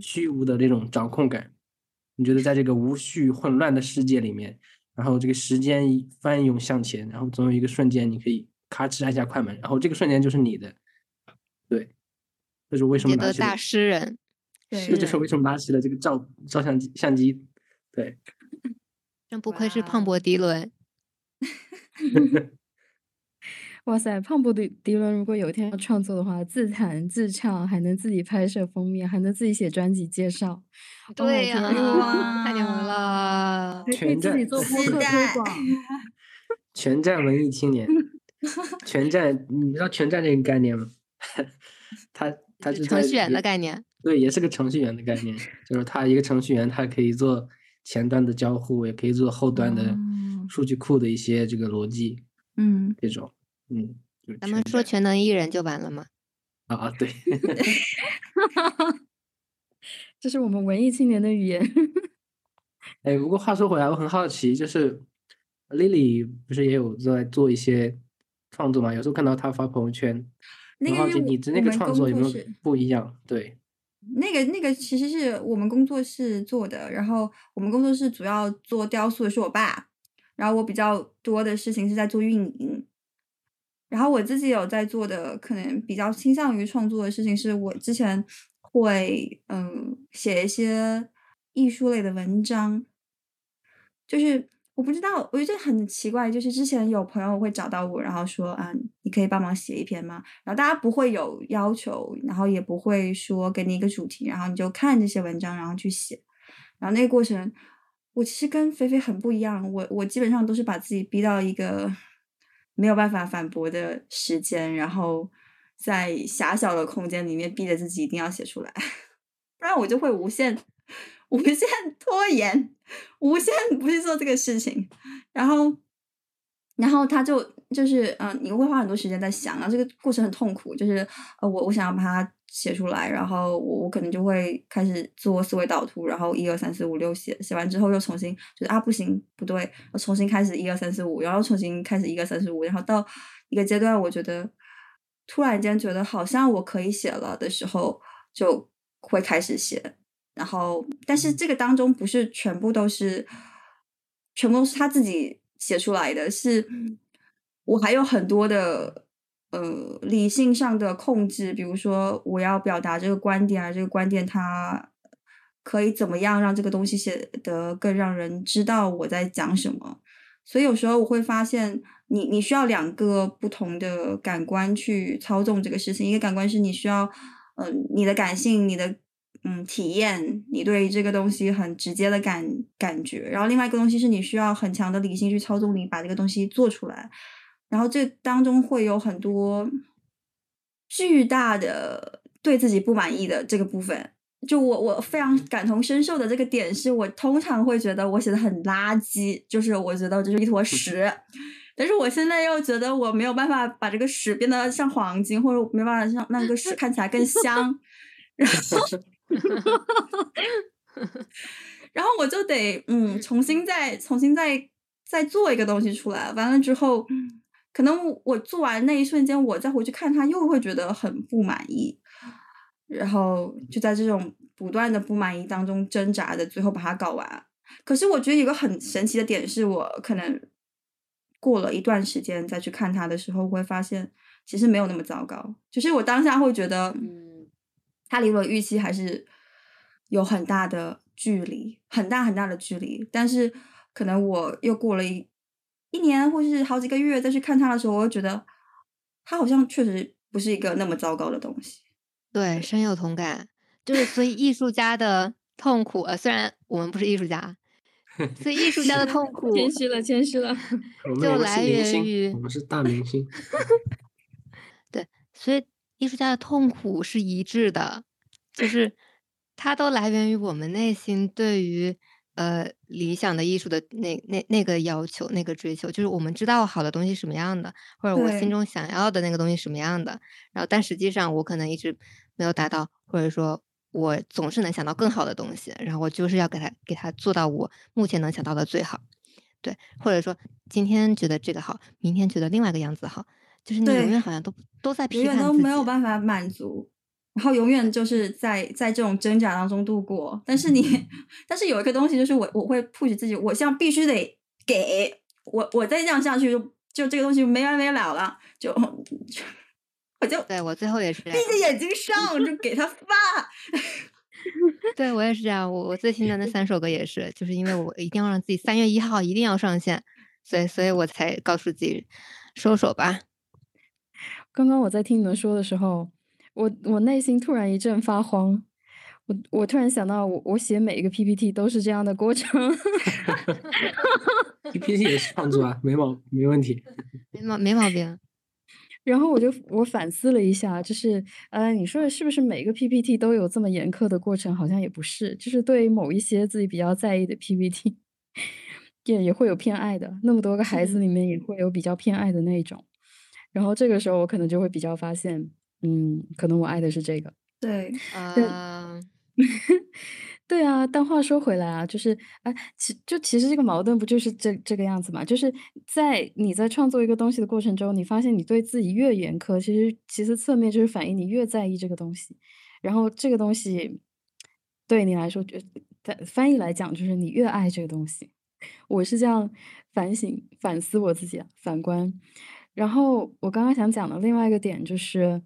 虚无的那种掌控感。你觉得在这个无序混乱的世界里面，然后这个时间一翻涌向前，然后总有一个瞬间你可以咔哧按下快门，然后这个瞬间就是你的。对，这是为什么觉得大拿起了，诗人，对这就是为什么拿起了这个照照相机相机。对，[LAUGHS] 真不愧是胖博迪伦。[LAUGHS] 哇塞，胖博迪迪伦如果有一天要创作的话，自弹自唱，还能自己拍摄封面，还能自己写专辑介绍。[LAUGHS] Oh 对呀、太牛了！还可以全站自己做播客推期待广。全站文艺青年，全站，你知道全站这个概念吗？他他是程序员的概念，对，也是个程序员的概念，就是他一个程序员，他可以做前端的交互，也可以做后端的哦数据库的一些这个逻辑嗯，这种，嗯，就是咱们说全能艺人就完了吗？啊啊，对 [LAUGHS] [LAUGHS] 这是我们文艺青年的语言。哎，不过话说回来，我很好奇，就是 Lily 不是也有在做一些创作嘛？有时候看到她发朋友圈，那很好奇你的那个创作有没有不一样？对，那个那个其实是我们工作室做的，然后我们工作室主要做雕塑的是我爸，然后我比较多的事情是在做运营，然后我自己有在做的，可能比较倾向于创作的事情是我之前会嗯写一些艺术类的文章，就是我不知道，我觉得很奇怪，就是之前有朋友会找到我，然后说啊，你可以帮忙写一篇吗？然后大家不会有要求，然后也不会说给你一个主题，然后你就看这些文章，然后去写。然后那个过程，我其实跟菲菲很不一样，我我基本上都是把自己逼到一个没有办法反驳的时间，然后在狭小的空间里面逼着自己一定要写出来，[LAUGHS] 不然我就会无限无限拖延，无限不去做这个事情，然后。然后他就就是嗯、你会花很多时间在想，然后这个过程很痛苦，就是呃我我想要把它写出来，然后我我可能就会开始做思维导图，然后一二三四五六写，写完之后又重新就是啊不行不对，我重新开始一二三四五，然后重新开始一二三四五，然后到一个阶段，我觉得突然间觉得好像我可以写了的时候，就会开始写，然后但是这个当中不是全部都是全部都是他自己写出来的，是我还有很多的呃理性上的控制，比如说我要表达这个观点，啊这个观点它可以怎么样让这个东西写得更让人知道我在讲什么，所以有时候我会发现你，你需要两个不同的感官去操纵这个事情。一个感官是你需要，嗯、你的感性，你的嗯体验，你对这个东西很直接的感感觉。然后另外一个东西是你需要很强的理性去操纵你把这个东西做出来。然后这当中会有很多巨大的对自己不满意的这个部分。就我我非常感同身受的这个点是，我通常会觉得我写的很垃圾，就是我觉得这是一坨屎。[LAUGHS] 但是我现在又觉得我没有办法把这个屎变得像黄金，或者没办法让那个屎看起来更香，[LAUGHS] 然后，[LAUGHS] 然后我就得嗯重新再重新再再做一个东西出来。完了之后，可能我做完那一瞬间，我再回去看它，又会觉得很不满意。然后就在这种不断的不满意当中挣扎的，最后把它搞完。可是我觉得有个很神奇的点是，我可能过了一段时间再去看它的时候，会发现其实没有那么糟糕。就是我当下会觉得，嗯，它离我的预期还是有很大的距离，很大很大的距离。但是可能我又过了一一年或是好几个月再去看它的时候，我又觉得它好像确实不是一个那么糟糕的东西。对，深有同感。就是所以艺术家的痛苦，呃，虽然我们不是艺术家，所以艺术家的痛苦谦虚了，谦虚了。就来源于我们是大明星。[LAUGHS] 对所以艺术家的痛苦是一致的，就是它都来源于我们内心对于呃理想的艺术的那那那个要求、那个追求，就是我们知道好的东西什么样的，或者我心中想要的那个东西什么样的，然后但实际上我可能一直没有达到，或者说我总是能想到更好的东西，然后我就是要给他给他做到我目前能想到的最好。对，或者说今天觉得这个好，明天觉得另外一个样子好，就是你永远好像都都在永批判自远都没有办法满足，然后永远就是在在这种挣扎当中度过。但是你，但是有一个东西就是我我会 push 自己，我现在必须得给我，我再这样下去就就这个东西没完没了了，就我就对我最后也是这闭，着眼睛上，就给他发。[LAUGHS] 对我也是这样。我我最新的那三首歌也是，就是因为我一定要让自己三月一号一定要上线，所以所以我才告诉自己收手吧。刚刚我在听你们说的时候，我我内心突然一阵发慌。我我突然想到我，我写每一个 PPT 都是这样的过程。[LAUGHS] PPT 也是创作啊，没毛没问题。[LAUGHS] 没毛没毛病。[LAUGHS] 然后我就我反思了一下，就是呃，你说的是不是每个 PPT 都有这么严苛的过程？好像也不是，就是对某一些自己比较在意的 PPT，也也会有偏爱的。那么多个孩子里面也会有比较偏爱的那一种。然后这个时候我可能就会比较发现，嗯，可能我爱的是这个。对，[LAUGHS] 啊，[LAUGHS] 对啊，但话说回来啊，就是哎，其就其实这个矛盾不就是这这个样子嘛？就是在你在创作一个东西的过程中，你发现你对自己越严苛，其实其实侧面就是反映你越在意这个东西，然后这个东西对你来说，就在翻译来讲，就是你越爱这个东西。我是这样反省反思我自己啊，反观。然后我刚刚想讲的另外一个点就是，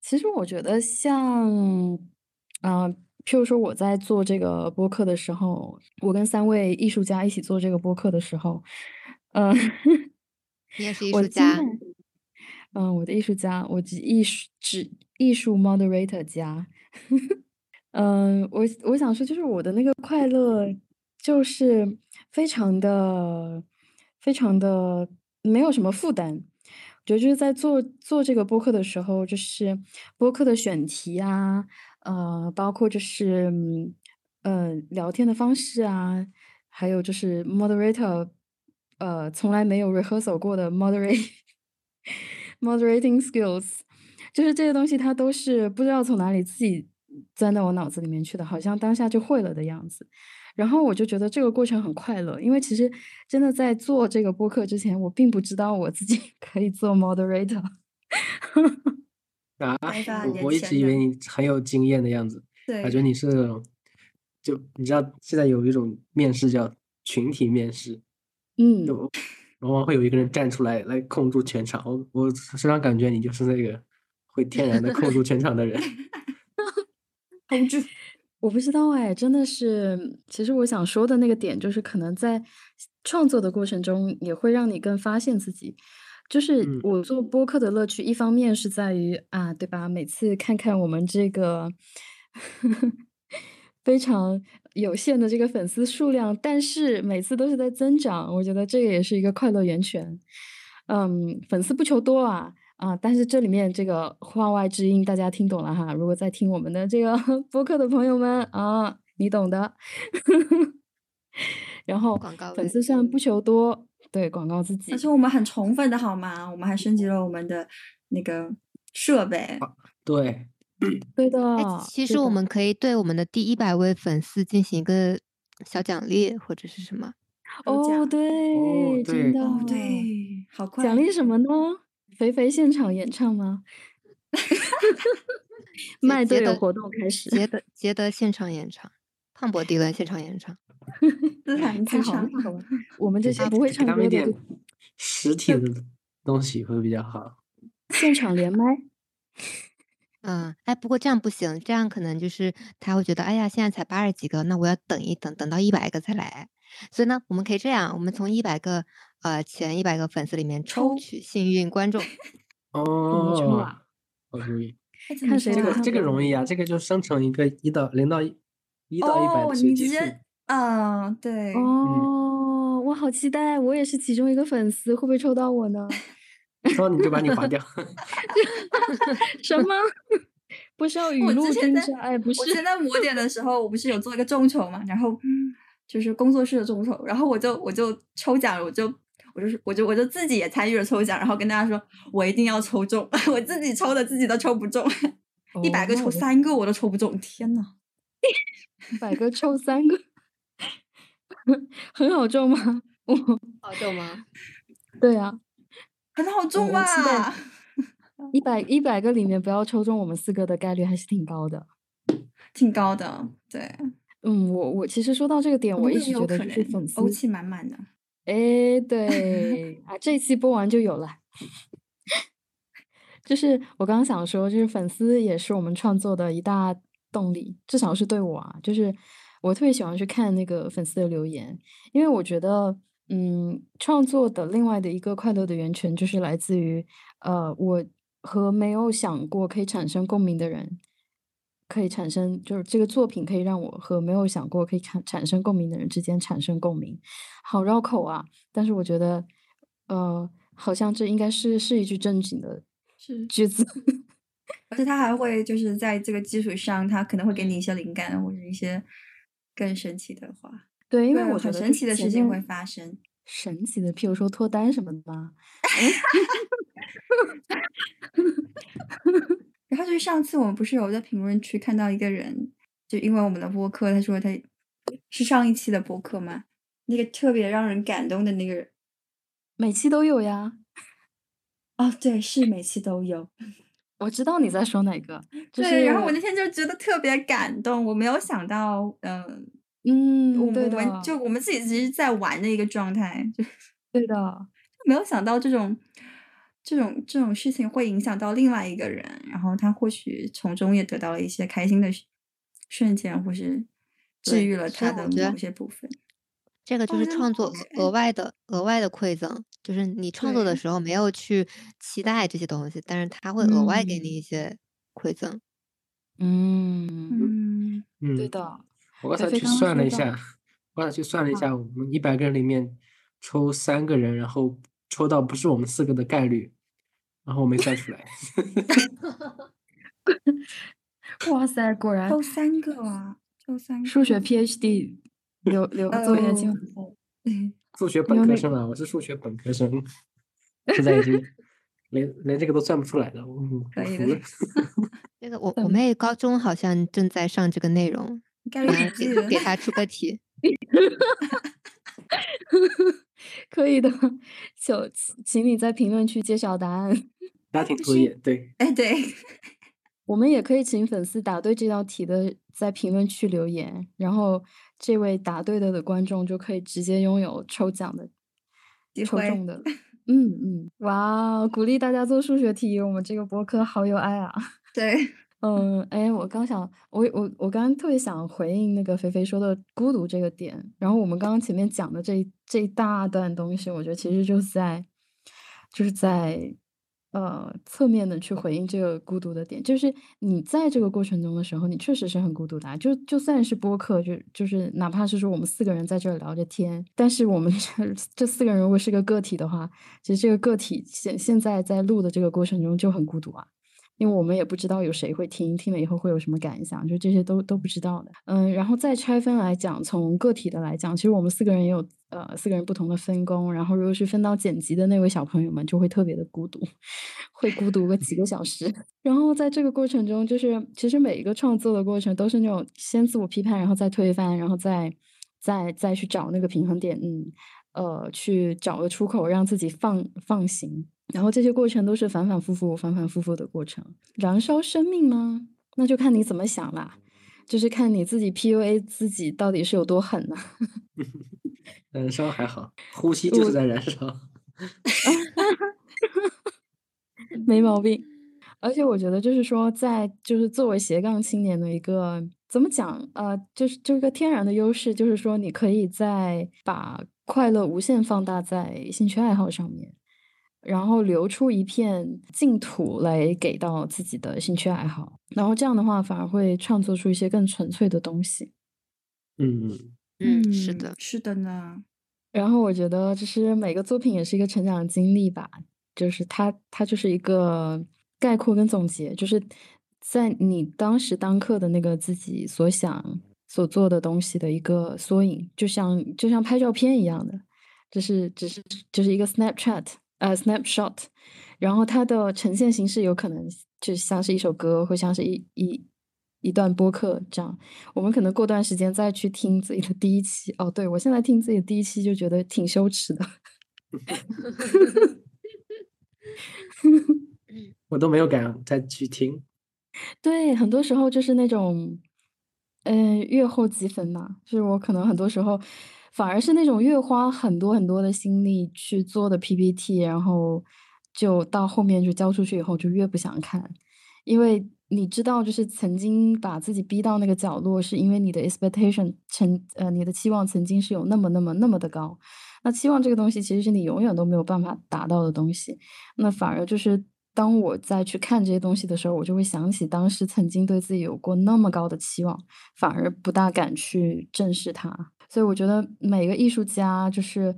其实我觉得像，呃，譬如说我在做这个播客的时候，我跟三位艺术家一起做这个播客的时候，嗯、你也是 [LAUGHS] 艺我术家，嗯，我的艺术家，我指艺术指艺术 moderator 家。嗯，我我想说，就是我的那个快乐，就是非常的、非常的没有什么负担。我觉得就是在做做这个播客的时候，就是播客的选题啊，呃，包括就是嗯聊天的方式啊，还有就是 moderator，呃，从来没有 rehearsal 过的 moderate [LAUGHS] moderating skills，就是这些东西它都是不知道从哪里自己钻到我脑子里面去的，好像当下就会了的样子。然后我就觉得这个过程很快乐，因为其实真的在做这个播客之前，我并不知道我自己 [LAUGHS] 可以做 moderator。[LAUGHS] 啊我我一直以为你很有经验的样子，对，感觉你是那种，就你知道现在有一种面试叫群体面试，嗯，就往往会有一个人站出来来控住全场。我我时常感觉你就是那个会天然的控住全场的人。hold 住。我不知道哎，真的是，其实我想说的那个点就是，可能在创作的过程中，也会让你更发现自己。就是嗯我做播客的乐趣，一方面是在于啊，对吧？每次看看我们这个 [LAUGHS] 非常有限的这个粉丝数量，但是每次都是在增长，我觉得这个也是一个快乐源泉。嗯，粉丝不求多啊，啊，但是这里面这个话外之音大家听懂了哈。如果在听我们的这个 [LAUGHS] 播客的朋友们啊，你懂的。[LAUGHS] 然后广告粉丝虽然不求多，对，广告自己而，且我们很宠粉的好吗？我们还升级了我们的那个设备。对，对的哎，。其实我们可以对我们的第一百位粉丝进行一个小奖励，或者是什么？哦，对，真的哦，对，好快。奖励什么呢？肥肥现场演唱吗？麦队友活动开始，杰德杰德现场演唱，胖博迪伦现场演唱。[LAUGHS] 斯坦太好了太好了，我们这给些不会唱歌的实体的东西会比较好。[LAUGHS] 现场连麦。[LAUGHS] 嗯，哎，不过这样不行，这样可能就是他会觉得，哎呀，现在才八十几个，那我要等一等，等到一百个再来。所以呢，我们可以这样，我们从一百个呃前一百个粉丝里面抽抽取幸运观众。[LAUGHS] 哦啊，好主意。哎怎么说啊看谁这个这个容易啊，这个就生成一个一到零到一一到一百随机数。你直接，嗯，对，哦，我好期待，我也是其中一个粉丝，会不会抽到我呢？[LAUGHS] 说你就把你划掉。[LAUGHS] 什么？不是要雨我露均沾？哎，不是我，现在模点的时候，我不是有做一个众筹嘛，然后就是工作室的众筹，然后我就我就抽奖，我就我就是我就我就自己也参与了抽奖，然后跟大家说我一定要抽中，[LAUGHS] 我自己抽的自己都抽不中，一百个抽哦三个我都抽不中，天呐！一百个抽三个，[LAUGHS] 很好中吗？我好中吗？[LAUGHS] 对啊，很好中我期待吧？一百一百个里面不要抽中我们四个的概率还是挺高的。挺高的，对，嗯，我我其实说到这个点，我一直觉得是粉丝欧气满满的。哎，[LAUGHS] 对啊，这期播完就有了。就是我刚刚想说，就是粉丝也是我们创作的一大动力，至少是对我啊，就是我特别喜欢去看那个粉丝的留言，因为我觉得，嗯，创作的另外的一个快乐的源泉就是来自于，呃，我和没有想过可以产生共鸣的人。可以产生，就是这个作品可以让我和没有想过可以产产生共鸣的人之间产生共鸣，好绕口啊！但是我觉得，呃，好像这应该是是一句正经的句子。而且他还会就是在这个基础上，他可能会给你一些灵感或者一些更神奇的话。对，因为我觉得很神奇的事情会发发生。神奇的，譬如说脱单什么的吗？[LAUGHS] 然后就是上次我们不是有在评论区看到一个人，就因为我们的播客，他说他是上一期的播客嘛，那个特别让人感动的那个人。每期都有呀。哦，对，是每期都有。我知道你在说哪个，就对，然后我那天就觉得特别感动，我没有想到，嗯、嗯，我们，我们就我们自己其实在玩的一个状态，就对的，没有想到这种这种这种事情会影响到另外一个人，然后他或许从中也得到了一些开心的瞬瞬间，或是治愈了他的某些部分。这个就是创作额额外的额外的馈赠，就是你创作的时候没有去期待这些东西，但是他会额外给嗯你一。些馈赠。嗯，嗯，嗯，对。的，我刚才去算了一下，我刚才去算了一啊下，我们一百个人里面抽三个人，然后抽到不是我们四个的概率，然后我没算出来。[LAUGHS] 哇塞，果然抽三个啊，抽三个。[LAUGHS] 数学 PhD 留留做一下金哦环赛。数学本科生啊，我是数学本科生，现在已经 [LAUGHS] 连连这个都算不出来了，嗯，可以的我服了。这个我嗯我妹高中好像正在上这个内容，给她出个题。[LAUGHS] 可以的，就请你在评论区揭晓答案。家庭作业，对，哎，对，[LAUGHS] 我们也可以请粉丝答对这道题的，在评论区留言，然后这位答对的的观众就可以直接拥有抽奖的机会抽中的。[LAUGHS] 嗯嗯，哇哦，鼓励大家做数学题，我们这个博客好有爱啊！对，嗯，哎，我刚想，我我我刚刚特别想回应那个菲菲说的孤独这个点，然后我们刚刚前面讲的这这一大段东西，我觉得其实就是在就是在呃侧面的去回应这个孤独的点，就是你在这个过程中的时候，你确实是很孤独的，就就算是播客，就就是哪怕是说我们四个人在这儿聊着天，但是我们这 [LAUGHS] 这四个人如果是个个体的话，其实这个个体现现在在录的这个过程中就很孤独啊。因为我们也不知道有谁会听，听了以后会有什么感想，就这些都都不知道的。嗯，然后再拆分来讲，从个体的来讲，其实我们四个人也有呃四个人不同的分工。然后如果是分到剪辑的那位小朋友们，就会特别的孤独，[LAUGHS] 会孤独个几个小时。[LAUGHS] 然后在这个过程中，就是其实每一个创作的过程都是那种先自我批判，然后再推翻，然后再再再去找那个平衡点，嗯，呃，去找个出口，让自己放放行。然后这些过程都是反反复复、反反复复的过程。燃烧生命吗？那就看你怎么想啦，就是看你自己 PUA 自己到底是有多狠呢。[LAUGHS] 燃烧还好，呼吸就是在燃烧。没毛病。而且我觉得，就是说，在就是作为斜杠青年的一个怎么讲？呃，就是就一个天然的优势，就是说你可以在把快乐无限放大在兴趣爱好上面。然后留出一片净土来给到自己的兴趣爱好，然后这样的话反而会创作出一些更纯粹的东西。嗯嗯，是的，是的呢。然后我觉得，就是每个作品也是一个成长经历吧，就是它它就是一个概括跟总结，就是在你当时当刻的那个自己所想所做的东西的一个缩影，就像就像拍照片一样的，就是只是就是一个 Snapchat。呃，snapshot，然后它的呈现形式有可能就像是一首歌，或像是一一一段播客这样。我们可能过段时间再去听自己的第一期。哦，对，我现在听自己的第一期就觉得挺羞耻的。[LAUGHS] 我都没有敢再去听。对，很多时候就是那种，嗯，月后积分嘛，就是我可能很多时候。反而是那种越花很多很多的心力去做的 PPT，然后就到后面就交出去以后就越不想看，因为你知道，就是曾经把自己逼到那个角落，是因为你的 expectation 曾呃你的期望曾经是有那么那么那么的高，那期望这个东西其实是你永远都没有办法达到的东西，那反而就是当我再去看这些东西的时候，我就会想起当时曾经对自己有过那么高的期望，反而不大敢去正视它。所以我觉得每个艺术家就是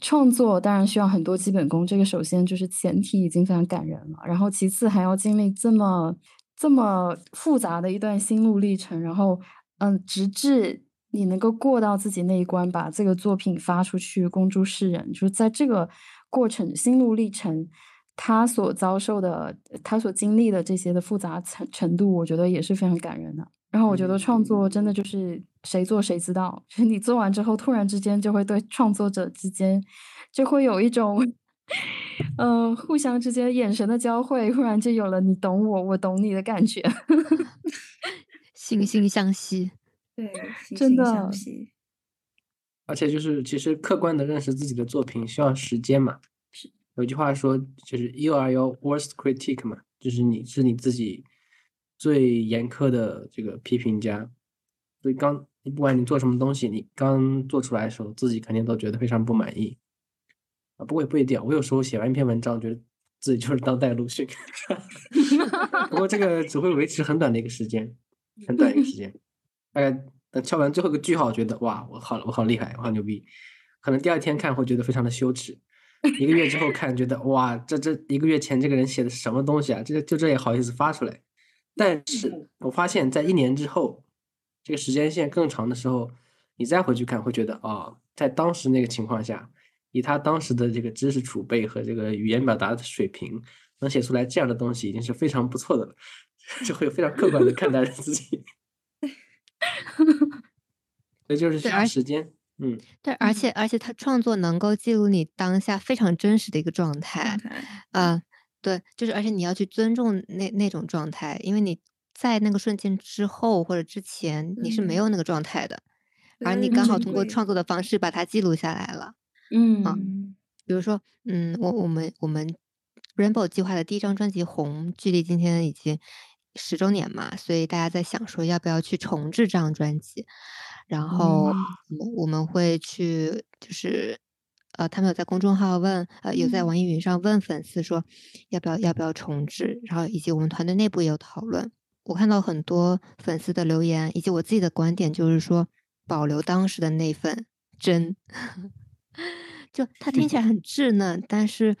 创作，当然需要很多基本功。这个首先就是前提已经非常感人了，然后其次还要经历这么这么复杂的一段心路历程，然后嗯，直至你能够过到自己那一关，把这个作品发出去公诸世人，就是在这个过程心路历程，他所遭受的，他所经历的这些的复杂程程度，我觉得也是非常感人的。然后我觉得创作真的就是谁做谁知道，就是你做完之后，突然之间就会对创作者之间就会有一种，嗯，互相之间眼神的交汇，忽然就有了你懂我，我懂你的感觉，[LAUGHS] 惺惺相惜。对，[LAUGHS] 真的。而且就是其实客观的认识自己的作品需要时间嘛。是。有句话说，就是 “You are your worst critic” 嘛，就是你是你自己。最严苛的这个批评家，所以刚不管你做什么东西，你刚做出来的时候，自己肯定都觉得非常不满意啊。不过也不一定，我有时候写完一篇文章，觉得自己就是当代鲁迅，[LAUGHS] 不过这个只会维持很短的一个时间，很短一个时间，大概等敲完最后一个句号，觉得哇，我好，我好厉害，我好牛逼。可能第二天看会觉得非常的羞耻，一个月之后看，觉得哇，这这一个月前这个人写的是什么东西啊？这就这也好意思发出来。但是我发现，在一年之后，这个时间线更长的时候，你再回去看，会觉得哦，在当时那个情况下，以他当时的这个知识储备和这个语言表达的水平，能写出来这样的东西，已经是非常不错的了，[LAUGHS] 就会非常客观的看待自己。[LAUGHS] 所以就是需要时间，嗯，对，而且而且他创作能够记录你当下非常真实的一个状态，啊。对，就是而且你要去尊重那那种状态，因为你在那个瞬间之后或者之前你是没有那个状态的，而你刚好通过创作的方式把它记录下来了。嗯，啊，比如说，嗯，我我们我们 Rainbow 计划的第一张专辑《红》，距离今天已经十周年嘛，所以大家在想说要不要去重置这张专辑，然后我我们会去就是。呃，他们有在公众号问，呃，有在网易云上问粉丝说，要不要要不要重置，然后以及我们团队内部也有讨论。我看到很多粉丝的留言，以及我自己的观点，就是说保留当时的那份 [LAUGHS] 真，就它听起来很稚嫩，但是，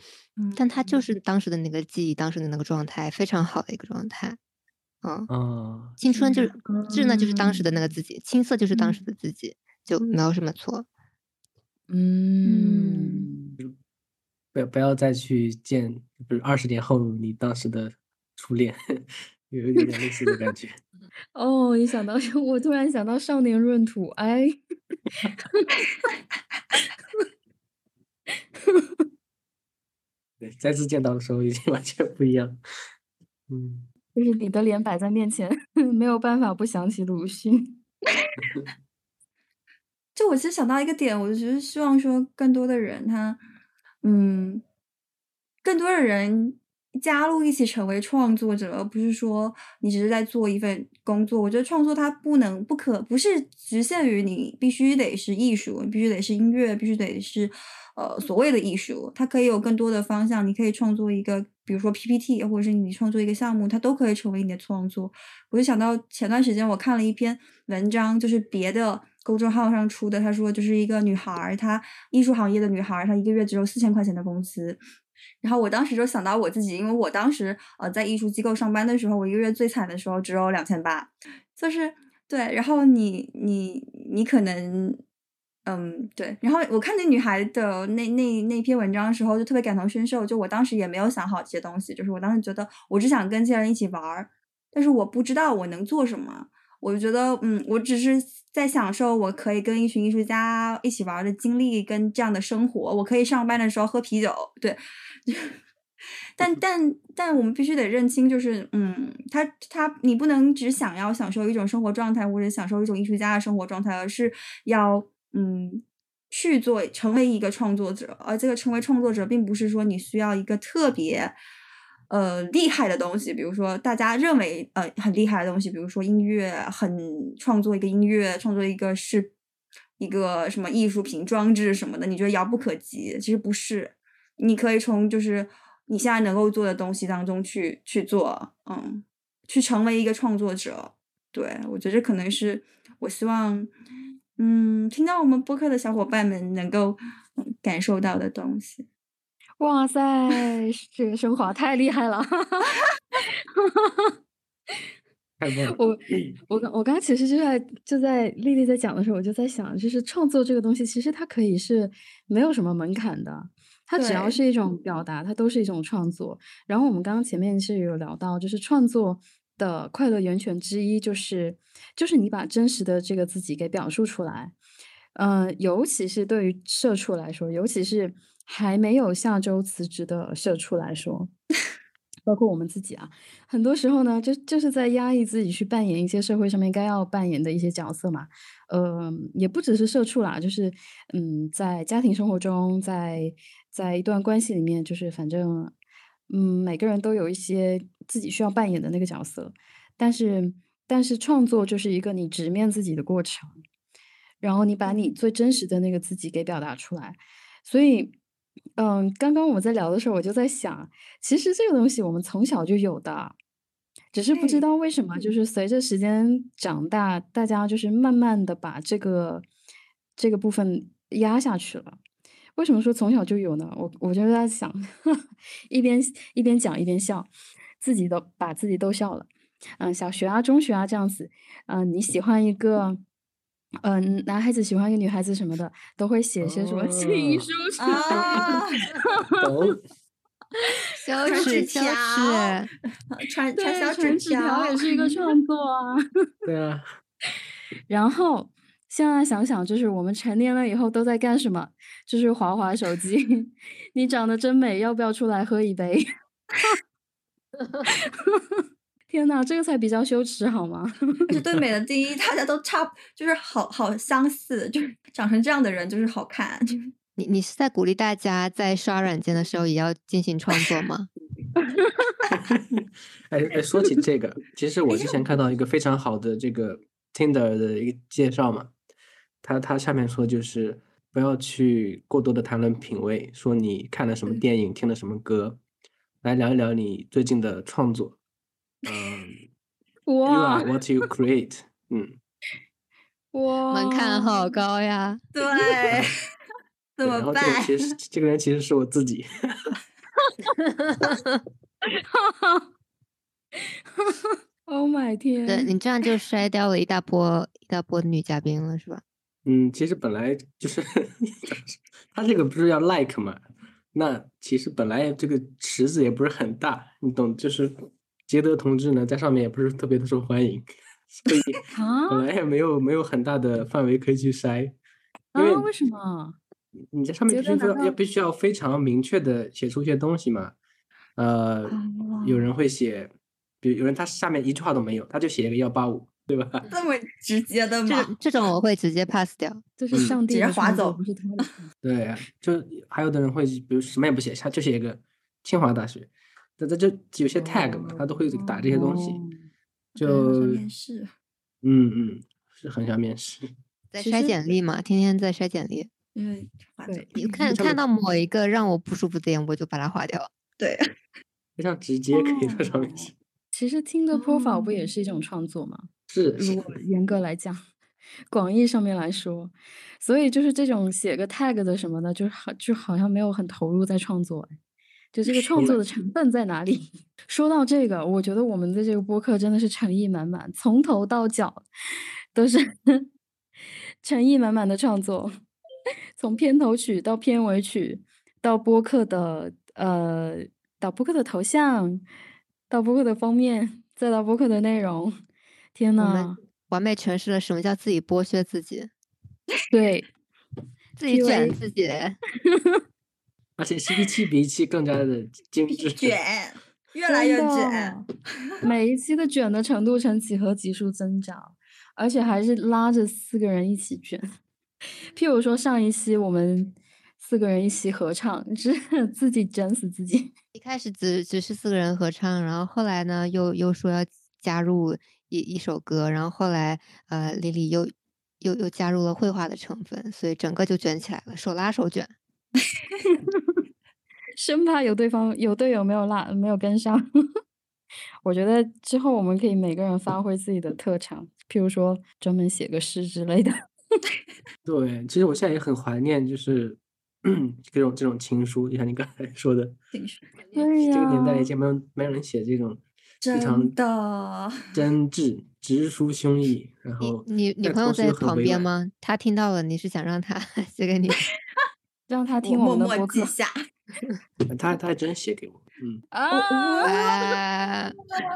但它就是当时的那个记忆，当时的那个状态，非常好的一个状态。嗯，嗯，青春就是稚嫩，就是当时的那个自己，青涩就是当时的自己，就没有什么错。嗯，不要不要再去见，不是二十年后你当时的初恋，有有点类似的感觉。[LAUGHS] 哦，一想到我突然想到少年闰土，哎，对，再次见到的时候已经完全不一样。嗯，[LAUGHS] 就是你的脸摆在面前，[LAUGHS] 没有办法不想起鲁迅。就我其实想到一个点，我就觉得希望说更多的人他，嗯，更多的人加入一起成为创作者，而不是说你只是在做一份工作。我觉得创作它不能不可不是局限于你必须得是艺术，必须得是音乐，必须得是呃所谓的艺术，它可以有更多的方向。你可以创作一个，比如说 PPT，或者是你创作一个项目，它都可以成为你的创作。我就想到前段时间我看了一篇文章，就是别的。公众号上出的，他说就是一个女孩，她艺术行业的女孩，她一个月只有四千块钱的工资。然后我当时就想到我自己，因为我当时呃在艺术机构上班的时候，我一个月最惨的时候只有两千八，就是对。然后你你你可能嗯对，然后我看那女孩的那那那篇文章的时候，就特别感同身受。就我当时也没有想好这些东西，就是我当时觉得我只想跟这些人一起玩儿，但是我不知道我能做什么。我就觉得，嗯，我只是在享受我可以跟一群艺术家一起玩的经历，跟这样的生活。我可以上班的时候喝啤酒，对。[LAUGHS] 但但但我们必须得认清，就是，嗯，他他，你不能只想要享受一种生活状态，或者享受一种艺术家的生活状态，而是要，嗯，去做成为一个创作者。而这个成为创作者，并不是说你需要一个特别。呃，厉害的东西，比如说大家认为呃很厉害的东西，比如说音乐，很创作一个音乐，创作一个是一个什么艺术品装置什么的，你觉得遥不可及？其实不是，你可以从就是你现在能够做的东西当中去去做，嗯，去成为一个创作者。对我觉得这可能是我希望，嗯，听到我们播客的小伙伴们能够感受到的东西。哇塞，这个升华太厉害了！[LAUGHS] 太棒了！我我刚我刚其实就在就在丽丽在讲的时候，我就在想，就是创作这个东西，其实它可以是没有什么门槛的，它只要是一种表达，它都是一种创作。然后我们刚刚前面是有聊到，就是创作的快乐源泉之一，就是就是你把真实的这个自己给表述出来。嗯，尤其是对于社畜来说，尤其是。还没有下周辞职的社畜来说，包括我们自己啊，很多时候呢，就就是在压抑自己去扮演一些社会上面该要扮演的一些角色嘛。呃，也不只是社畜啦，就是嗯，在家庭生活中，在在一段关系里面，就是反正嗯，每个人都有一些自己需要扮演的那个角色。但是，但是创作就是一个你直面自己的过程，然后你把你最真实的那个自己给表达出来，所以。嗯，刚刚我们在聊的时候，我就在想，其实这个东西我们从小就有的，只是不知道为什么，就是随着时间长大，大家就是慢慢的把这个这个部分压下去了。为什么说从小就有呢？我我就在想，[LAUGHS] 一边一边讲一边笑，自己都把自己逗笑了。嗯，小学啊、中学啊这样子，嗯，你喜欢一个。嗯，男孩子喜欢一个女孩子什么的，都会写些什么情书什么懂。[LAUGHS] 小纸条，传传小纸条也是一个创作啊。[LAUGHS] 对啊。然后现在想想，就是我们成年了以后都在干什么？就是划划手机。[LAUGHS] 你长得真美，要不要出来喝一杯？天呐，这个才比较羞耻好吗？就对美的定义，大家都差，就是好好相似，就是长成这样的人就是好看。[LAUGHS] 你你是在鼓励大家在刷软件的时候也要进行创作吗？[LAUGHS] 哎哎，说起这个，其实我之前看到一个非常好的这个 Tinder 的一个介绍嘛，他他下面说就是不要去过多的谈论品味，说你看了什么嗯电影，听了什么歌，来聊一聊你最近的创作。嗯，[LAUGHS] You 哇 are what you create。嗯，[LAUGHS] 哇，门槛好高呀！[LAUGHS] 对，怎么办这？个其实这个人其实是我自己。Oh my 对天！你这样就筛掉了一大波一大波女嘉宾了，是吧？嗯，其实本来就是他这个不是要 like 嘛，那其实本来这个池子也不是很大，你懂？就是杰德同志呢，在上面也不是特别的受欢迎，[LAUGHS] 所以啊本来也没有没有很大的范围可以去筛，因为啊，为什么？你在上面必须要杰德难道要必须要非常明确的写出一些东西嘛，呃，有哦人会写，比如有人他下面一句话都没有，他就写一个幺八五，对吧？这么直接的吗？这种我会直接 pass 掉。就是嗯上帝直接划走不是他的。对啊，就还有的人会，比如什么也不写，他就写一个清华大学，这这就有些 tag 嘛，他都会打这些东西，就面试，嗯嗯，是很想面试。[LAUGHS] 在筛简历嘛，天天在筛简历。因为对你看看到某一个让我不舒服的点，我就把它划掉。[LAUGHS] 对，非常直接，可以在上面写。其实听的 profile 不也哦是一种创作吗？是是如果严格来讲，广义上面来说，所以就是这种写个 tag 的什么的，就好就好像没有很投入在创作哎，就这个创作的成分在哪里？[LAUGHS] 说到这个，我觉得我们的这个播客真的是诚意满满，从头到脚都是 [LAUGHS] 诚意满满的创作，[LAUGHS] 从片头曲到片尾曲，到播客的呃，到播客的头像，到播客的封面，再到播客的内容。天呐，完美诠释了什么叫自己剥削自己，对，自己卷自己。而且是一期比一期更加的精致。卷，越来越卷。每一期的卷的程度呈几何级数增长，而且还是拉着四个人一起卷。譬如说上一期我们四个人一起合唱，是自己卷死自己。一开始只只是四个人合唱，然后后来呢，又又说要加入一一首歌，然后后来呃，李李又又又加入了绘画的成分，所以整个就卷起来了，手拉手卷。[LAUGHS] 生怕有对方有队友没有拉没有跟上。[LAUGHS] 我觉得之后我们可以每个人发挥自己的特长，譬如说专门写个诗之类的。[LAUGHS] 对，其实我现在也很怀念，就是 [CLEARS THROAT] 这种这种情书，就像你刚才说的，情书对这个年代已经没有没有人写这种非常真的，真挚、直抒胸臆，然后你女朋友在？旁边吗？她听到了，你是想让她写给你？让他听我们的播客默记下。他他还真写给我，嗯，啊啊！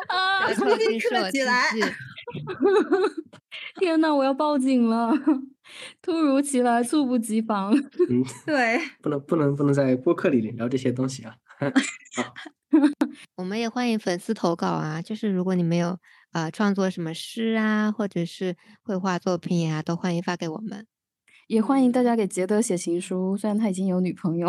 啊！舌头立经受了刻起来刺激 [LAUGHS] 天呐，我要报警了！突如其来，猝不及防。嗯，[LAUGHS] 对，不能不能不能在播客里聊这些东西啊。[LAUGHS] 我们也欢迎粉丝投稿啊，就是如果你们有呃创作什么诗啊，或者是绘画作品啊、都欢迎发给我们。也欢迎大家给杰德写情书，虽然他已经有女朋友。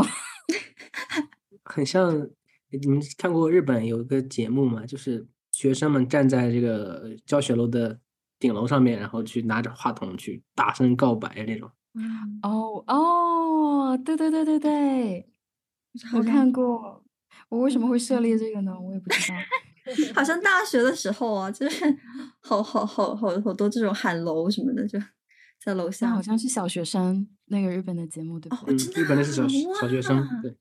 [LAUGHS] 很像你们看过日本有一个节目嘛？就是学生们站在这个教学楼的顶楼上面，然后去拿着话筒去大声告白那种。哦哦，对对对对对，我看过。我为什么会设立这个呢？我也不知道。[LAUGHS] 好像大学的时候啊，就是好好好好好多这种喊楼什么的，就在楼下。好像是小学生那个日本的节目，对吧哦对？嗯，真的日本的是小小学生，对，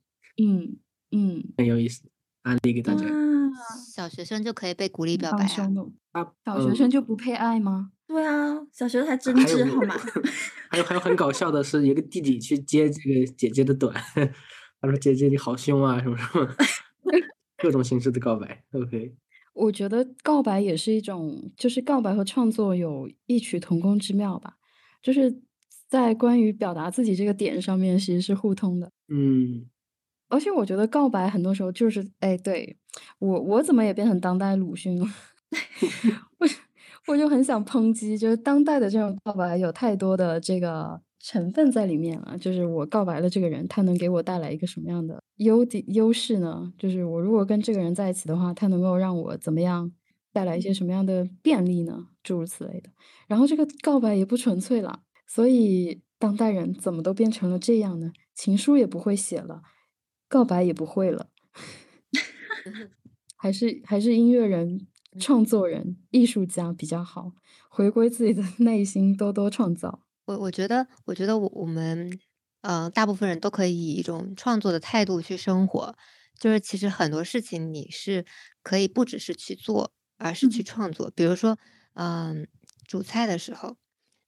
嗯嗯，很有意思，安利给大家。哇，小学生就可以被鼓励表白啊小学嗯生就不配爱吗？对啊，小学才真还有挚好吗？[LAUGHS] 还有还有很搞笑的是，一个弟弟去接这个姐姐的短，[LAUGHS] 他说：“姐姐你好凶啊，什么什么，[LAUGHS] 各种形式的告白。”OK，我觉得告白也是一种，就是告白和创作有异曲同工之妙吧，就是在关于表达自己这个点上面，其实是互通的。嗯，而且我觉得告白很多时候就是，哎，对我我怎么也变成当代鲁迅了？[LAUGHS] 我我就很想抨击，就是当代的这种告白有太多的这个成分在里面了。就是我告白了这个人，他能给我带来一个什么样的优点优势呢？就是我如果跟这个人在一起的话，他能够让我怎么样带来一些什么样的便利呢？诸如此类的。然后这个告白也不纯粹了，所以当代人怎么都变成了这样呢？情书也不会写了，告白也不会了，[LAUGHS] 还是还是音乐人。创作人、艺术家比较好，回归自己的 [LAUGHS] 内心，多多创造。我我觉得，我觉得我我们，呃，大部分人都可以以一种创作的态度去生活。就是其实很多事情你是可以不只是去做，而是去创作。比如说，嗯，煮菜的时候，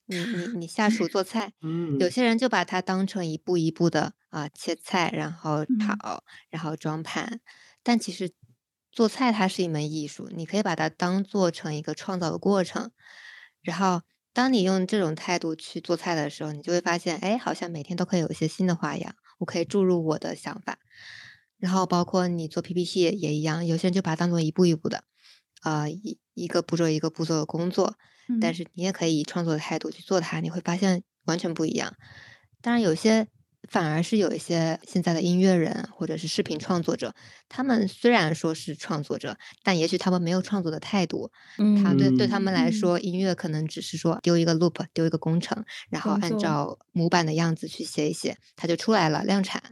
你你你下 [LAUGHS] 厨做菜，嗯，有些人就把它当成一步一步的啊切菜，然后炒，然后装盘，但其实。做菜它是一门艺术，你可以把它当做成一个创造的过程。然后，当你用这种态度去做菜的时候，你就会发现，哎，好像每天都可以有一些新的花样，我可以注入我的想法。然后，包括你做 PPT 也一样，有些人就把它当做一步一步的，啊，一一个步骤一个步骤的工作。但是你也可以以创作的态度去做它，你会发现完全不一样。当然，有些。反而是有一些现在的音乐人或者是视频创作者，他们虽然说是创作者，但也许他们没有创作的态度。嗯，他对对他们来说，音乐可能只是说丢一个 loop，丢一个工程，然后按照模板的样子去写一写，它就出来了，量产。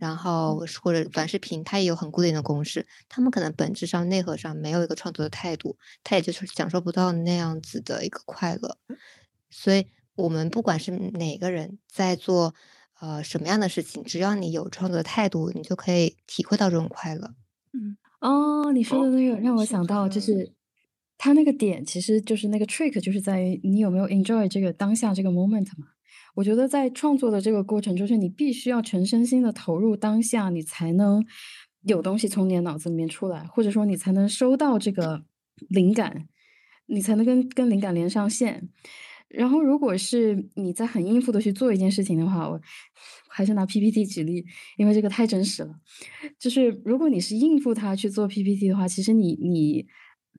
然后或者短视频，它也有很固定的公式，他们可能本质上内核上没有一个创作的态度，他也就是享受不到那样子的一个快乐。所以，我们不管是哪个人在做。呃，什么样的事情，只要你有创作的态度，你就可以体会到这种快乐。嗯，哦，你说的那个让我想到，就是他那个点，其实就是那个 trick，就是在于你有没有 enjoy 这个当下这个 moment 嘛。我觉得在创作的这个过程，就是你必须要全身心的投入当下，你才能有东西从你的脑子里面出来，或者说你才能收到这个灵感，你才能跟跟灵感连上线。然后，如果是你在很应付的去做一件事情的话，我还是拿 PPT 举例，因为这个太真实了。就是如果你是应付他去做 PPT 的话，其实你你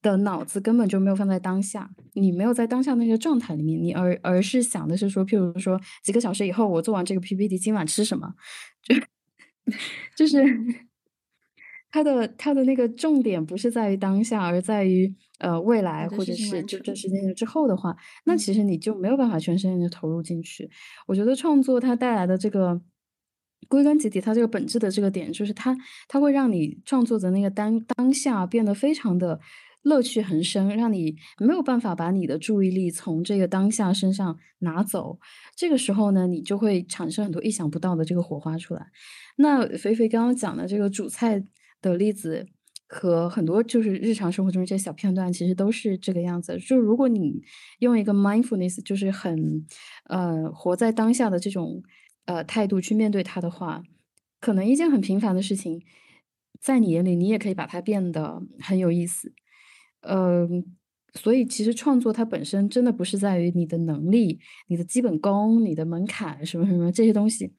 的脑子根本就没有放在当下，你没有在当下那个状态里面，你而而是想的是说，譬如说几个小时以后我做完这个 PPT，今晚吃什么？[LAUGHS] 就就是。他的他的那个重点不是在于当下，而在于呃未来，或者是这段时间之后的话，那其实你就没有办法全身心的投入进去。我觉得创作它带来的这个归根结底，它这个本质的这个点，就是它它会让你创作的那个当当下变得非常的乐趣横生，让你没有办法把你的注意力从这个当下身上拿走。这个时候呢，你就会产生很多意想不到的这个火花出来。那肥肥刚刚讲的这个主菜。的例子和很多就是日常生活中这些小片段，其实都是这个样子。就如果你用一个 mindfulness，就是很呃活在当下的这种呃态度去面对它的话，可能一件很平凡的事情，在你眼里你也可以把它变得很有意思。嗯，所以其实创作它本身真的不是在于你的能力、你的基本功、你的门槛什么什么这些东西。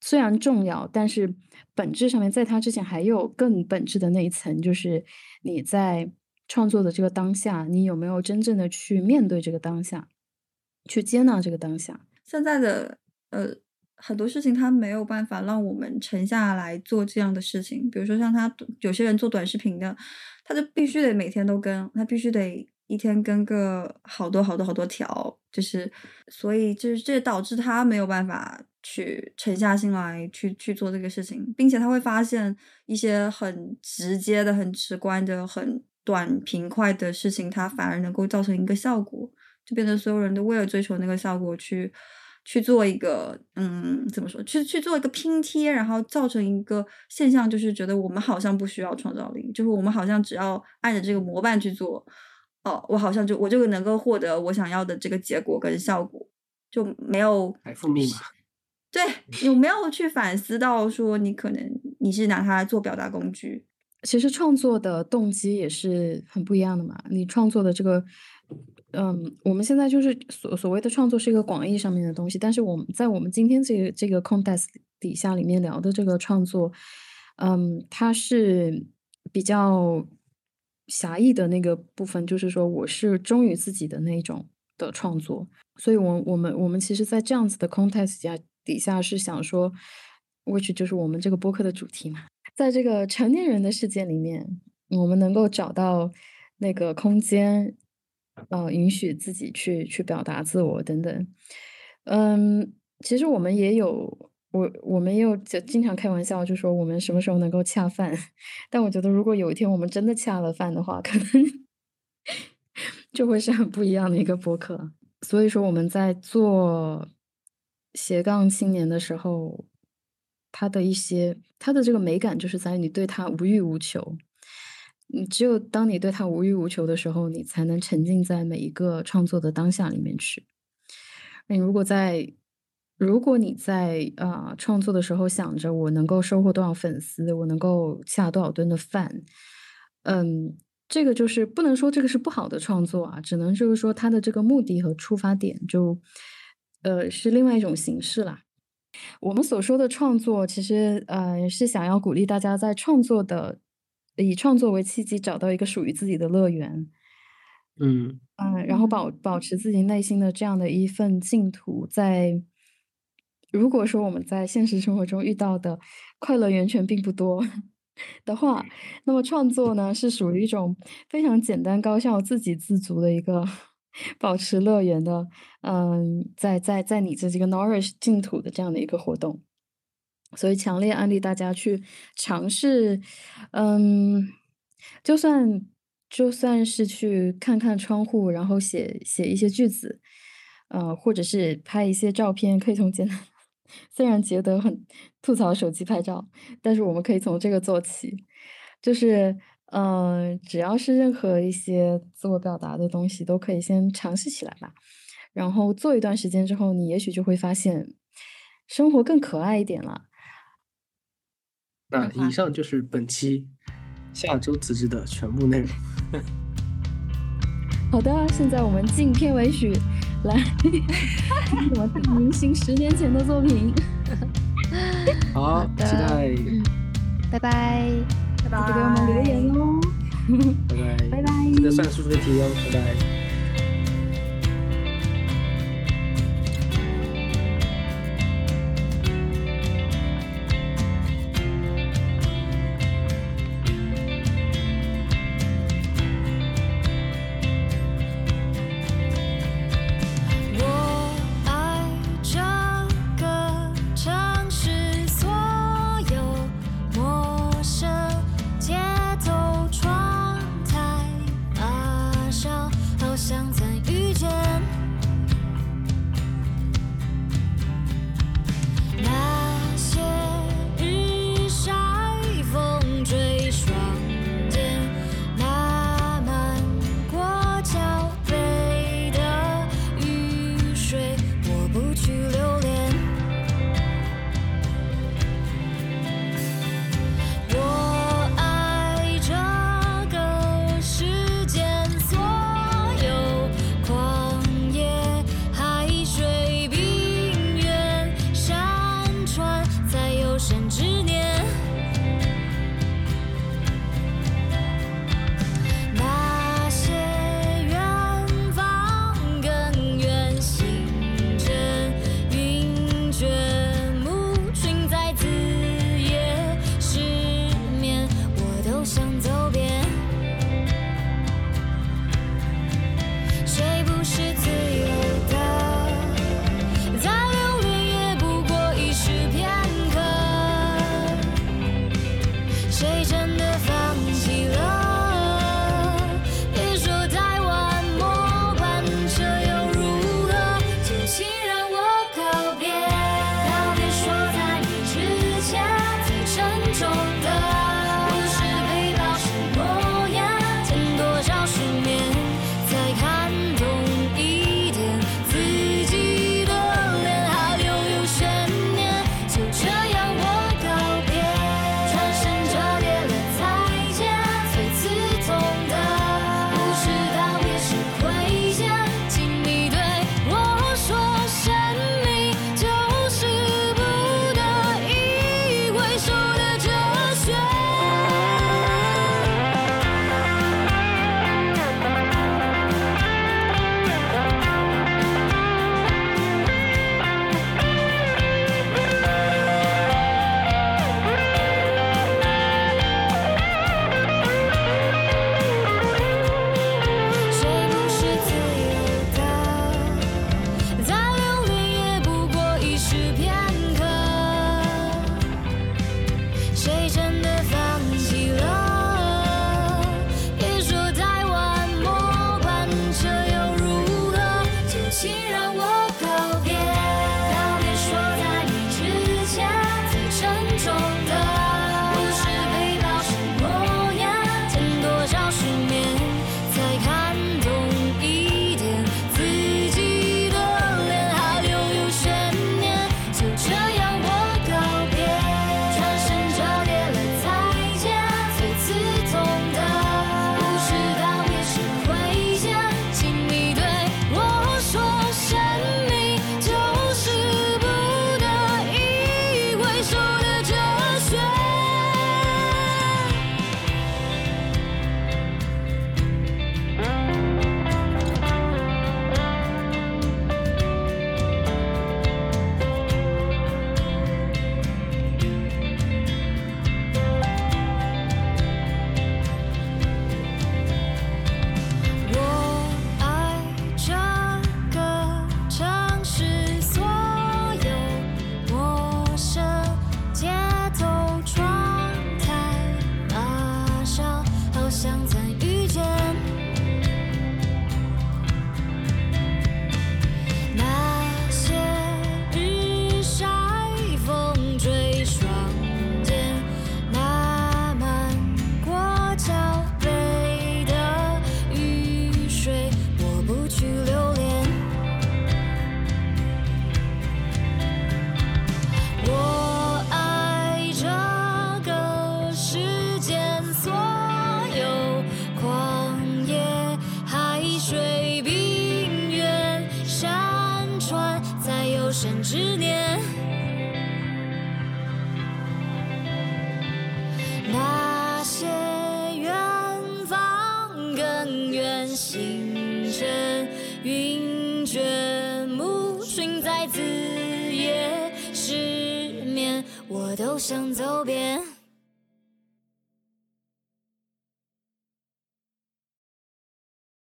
虽然重要，但是本质上面，在它之前还有更本质的那一层，就是你在创作的这个当下，你有没有真正的去面对这个当下，去接纳这个当下？现在的呃很多事情，它没有办法让我们沉下来做这样的事情。比如说像他有些人做短视频的，他就必须得每天都跟，他必须得一天跟个好多好多好多条，就是所以就是这导致他没有办法。去沉下心来去去做这个事情，并且他会发现一些很直接的、很直观的、很短平快的事情，它反而能够造成一个效果，就变成所有人都为了追求那个效果去去做一个嗯，怎么说？去去做一个拼贴，然后造成一个现象，就是觉得我们好像不需要创造力，就是我们好像只要按着这个模板去做，哦，我好像就我就能够获得我想要的这个结果跟效果，就没有财富密码。对，有没有去反思到说你可能你是拿它做表达工具？其实创作的动机也是很不一样的嘛。你创作的这个，嗯，我们现在就是所所谓的创作是一个广义上面的东西，但是我们在我们今天这个这个 context 底下里面聊的这个创作，嗯，它是比较狭义的那个部分，就是说我是忠于自己的那种的创作。所以，我我们我们其实，在这样子的 context 下底下是想说，which 就是我们这个播客的主题嘛，在这个成年人的世界里面，我们能够找到那个空间，呃，允许自己去去表达自我等等。嗯，其实我们也有。我我们也有就经常开玩笑，就说我们什么时候能够恰饭？[LAUGHS] 但我觉得，如果有一天我们真的恰了饭的话，可能 [LAUGHS] 就会是很不一样的一个播客。所以说，我们在做斜杠青年的时候，他的一些他的这个美感，就是在你对他无欲无求。你只有当你对他无欲无求的时候，你才能沉浸在每一个创作的当下里面去。你如果在如果你在啊创作的时候想着我能够收获多少粉丝，我能够下多少吨的饭，嗯，这个就是不能说这个是不好的创作啊，只能就是说它的这个目的和出发点就呃是另外一种形式啦。我们所说的创作，其实呃是想要鼓励大家在创作的以创作为契机，找到一个属于自己的乐园。嗯嗯，然后保保持自己内心的这样的一份净土，在。如果说我们在现实生活中遇到的快乐源泉并不多 [LAUGHS] 的话，那么创作呢是属于一种非常简单高效、自给自足的一个 [LAUGHS] 保持乐园的，嗯，在在在你这这个 nourish 净土的这样的一个活动，所以强烈安利大家去尝试，嗯，就算就算是去看看窗户，然后写写一些句子，呃，或者是拍一些照片，可以从 [LAUGHS] 简单。虽然觉得很吐槽手机拍照，但是我们可以从这个做起，就是，嗯，只要是任何一些自我表达的东西，都可以先尝试起来吧。然后做一段时间之后，你也许就会发现生活更可爱一点了。那以上就是本期下周辞职的全部内容。[LAUGHS] 好的，现在我们进片尾曲。来，我明星十年前的作品。[LAUGHS] 好，期待。拜拜，拜拜，给我们留言哦。拜拜，[LAUGHS] 拜拜，记得算数学题哦，拜拜。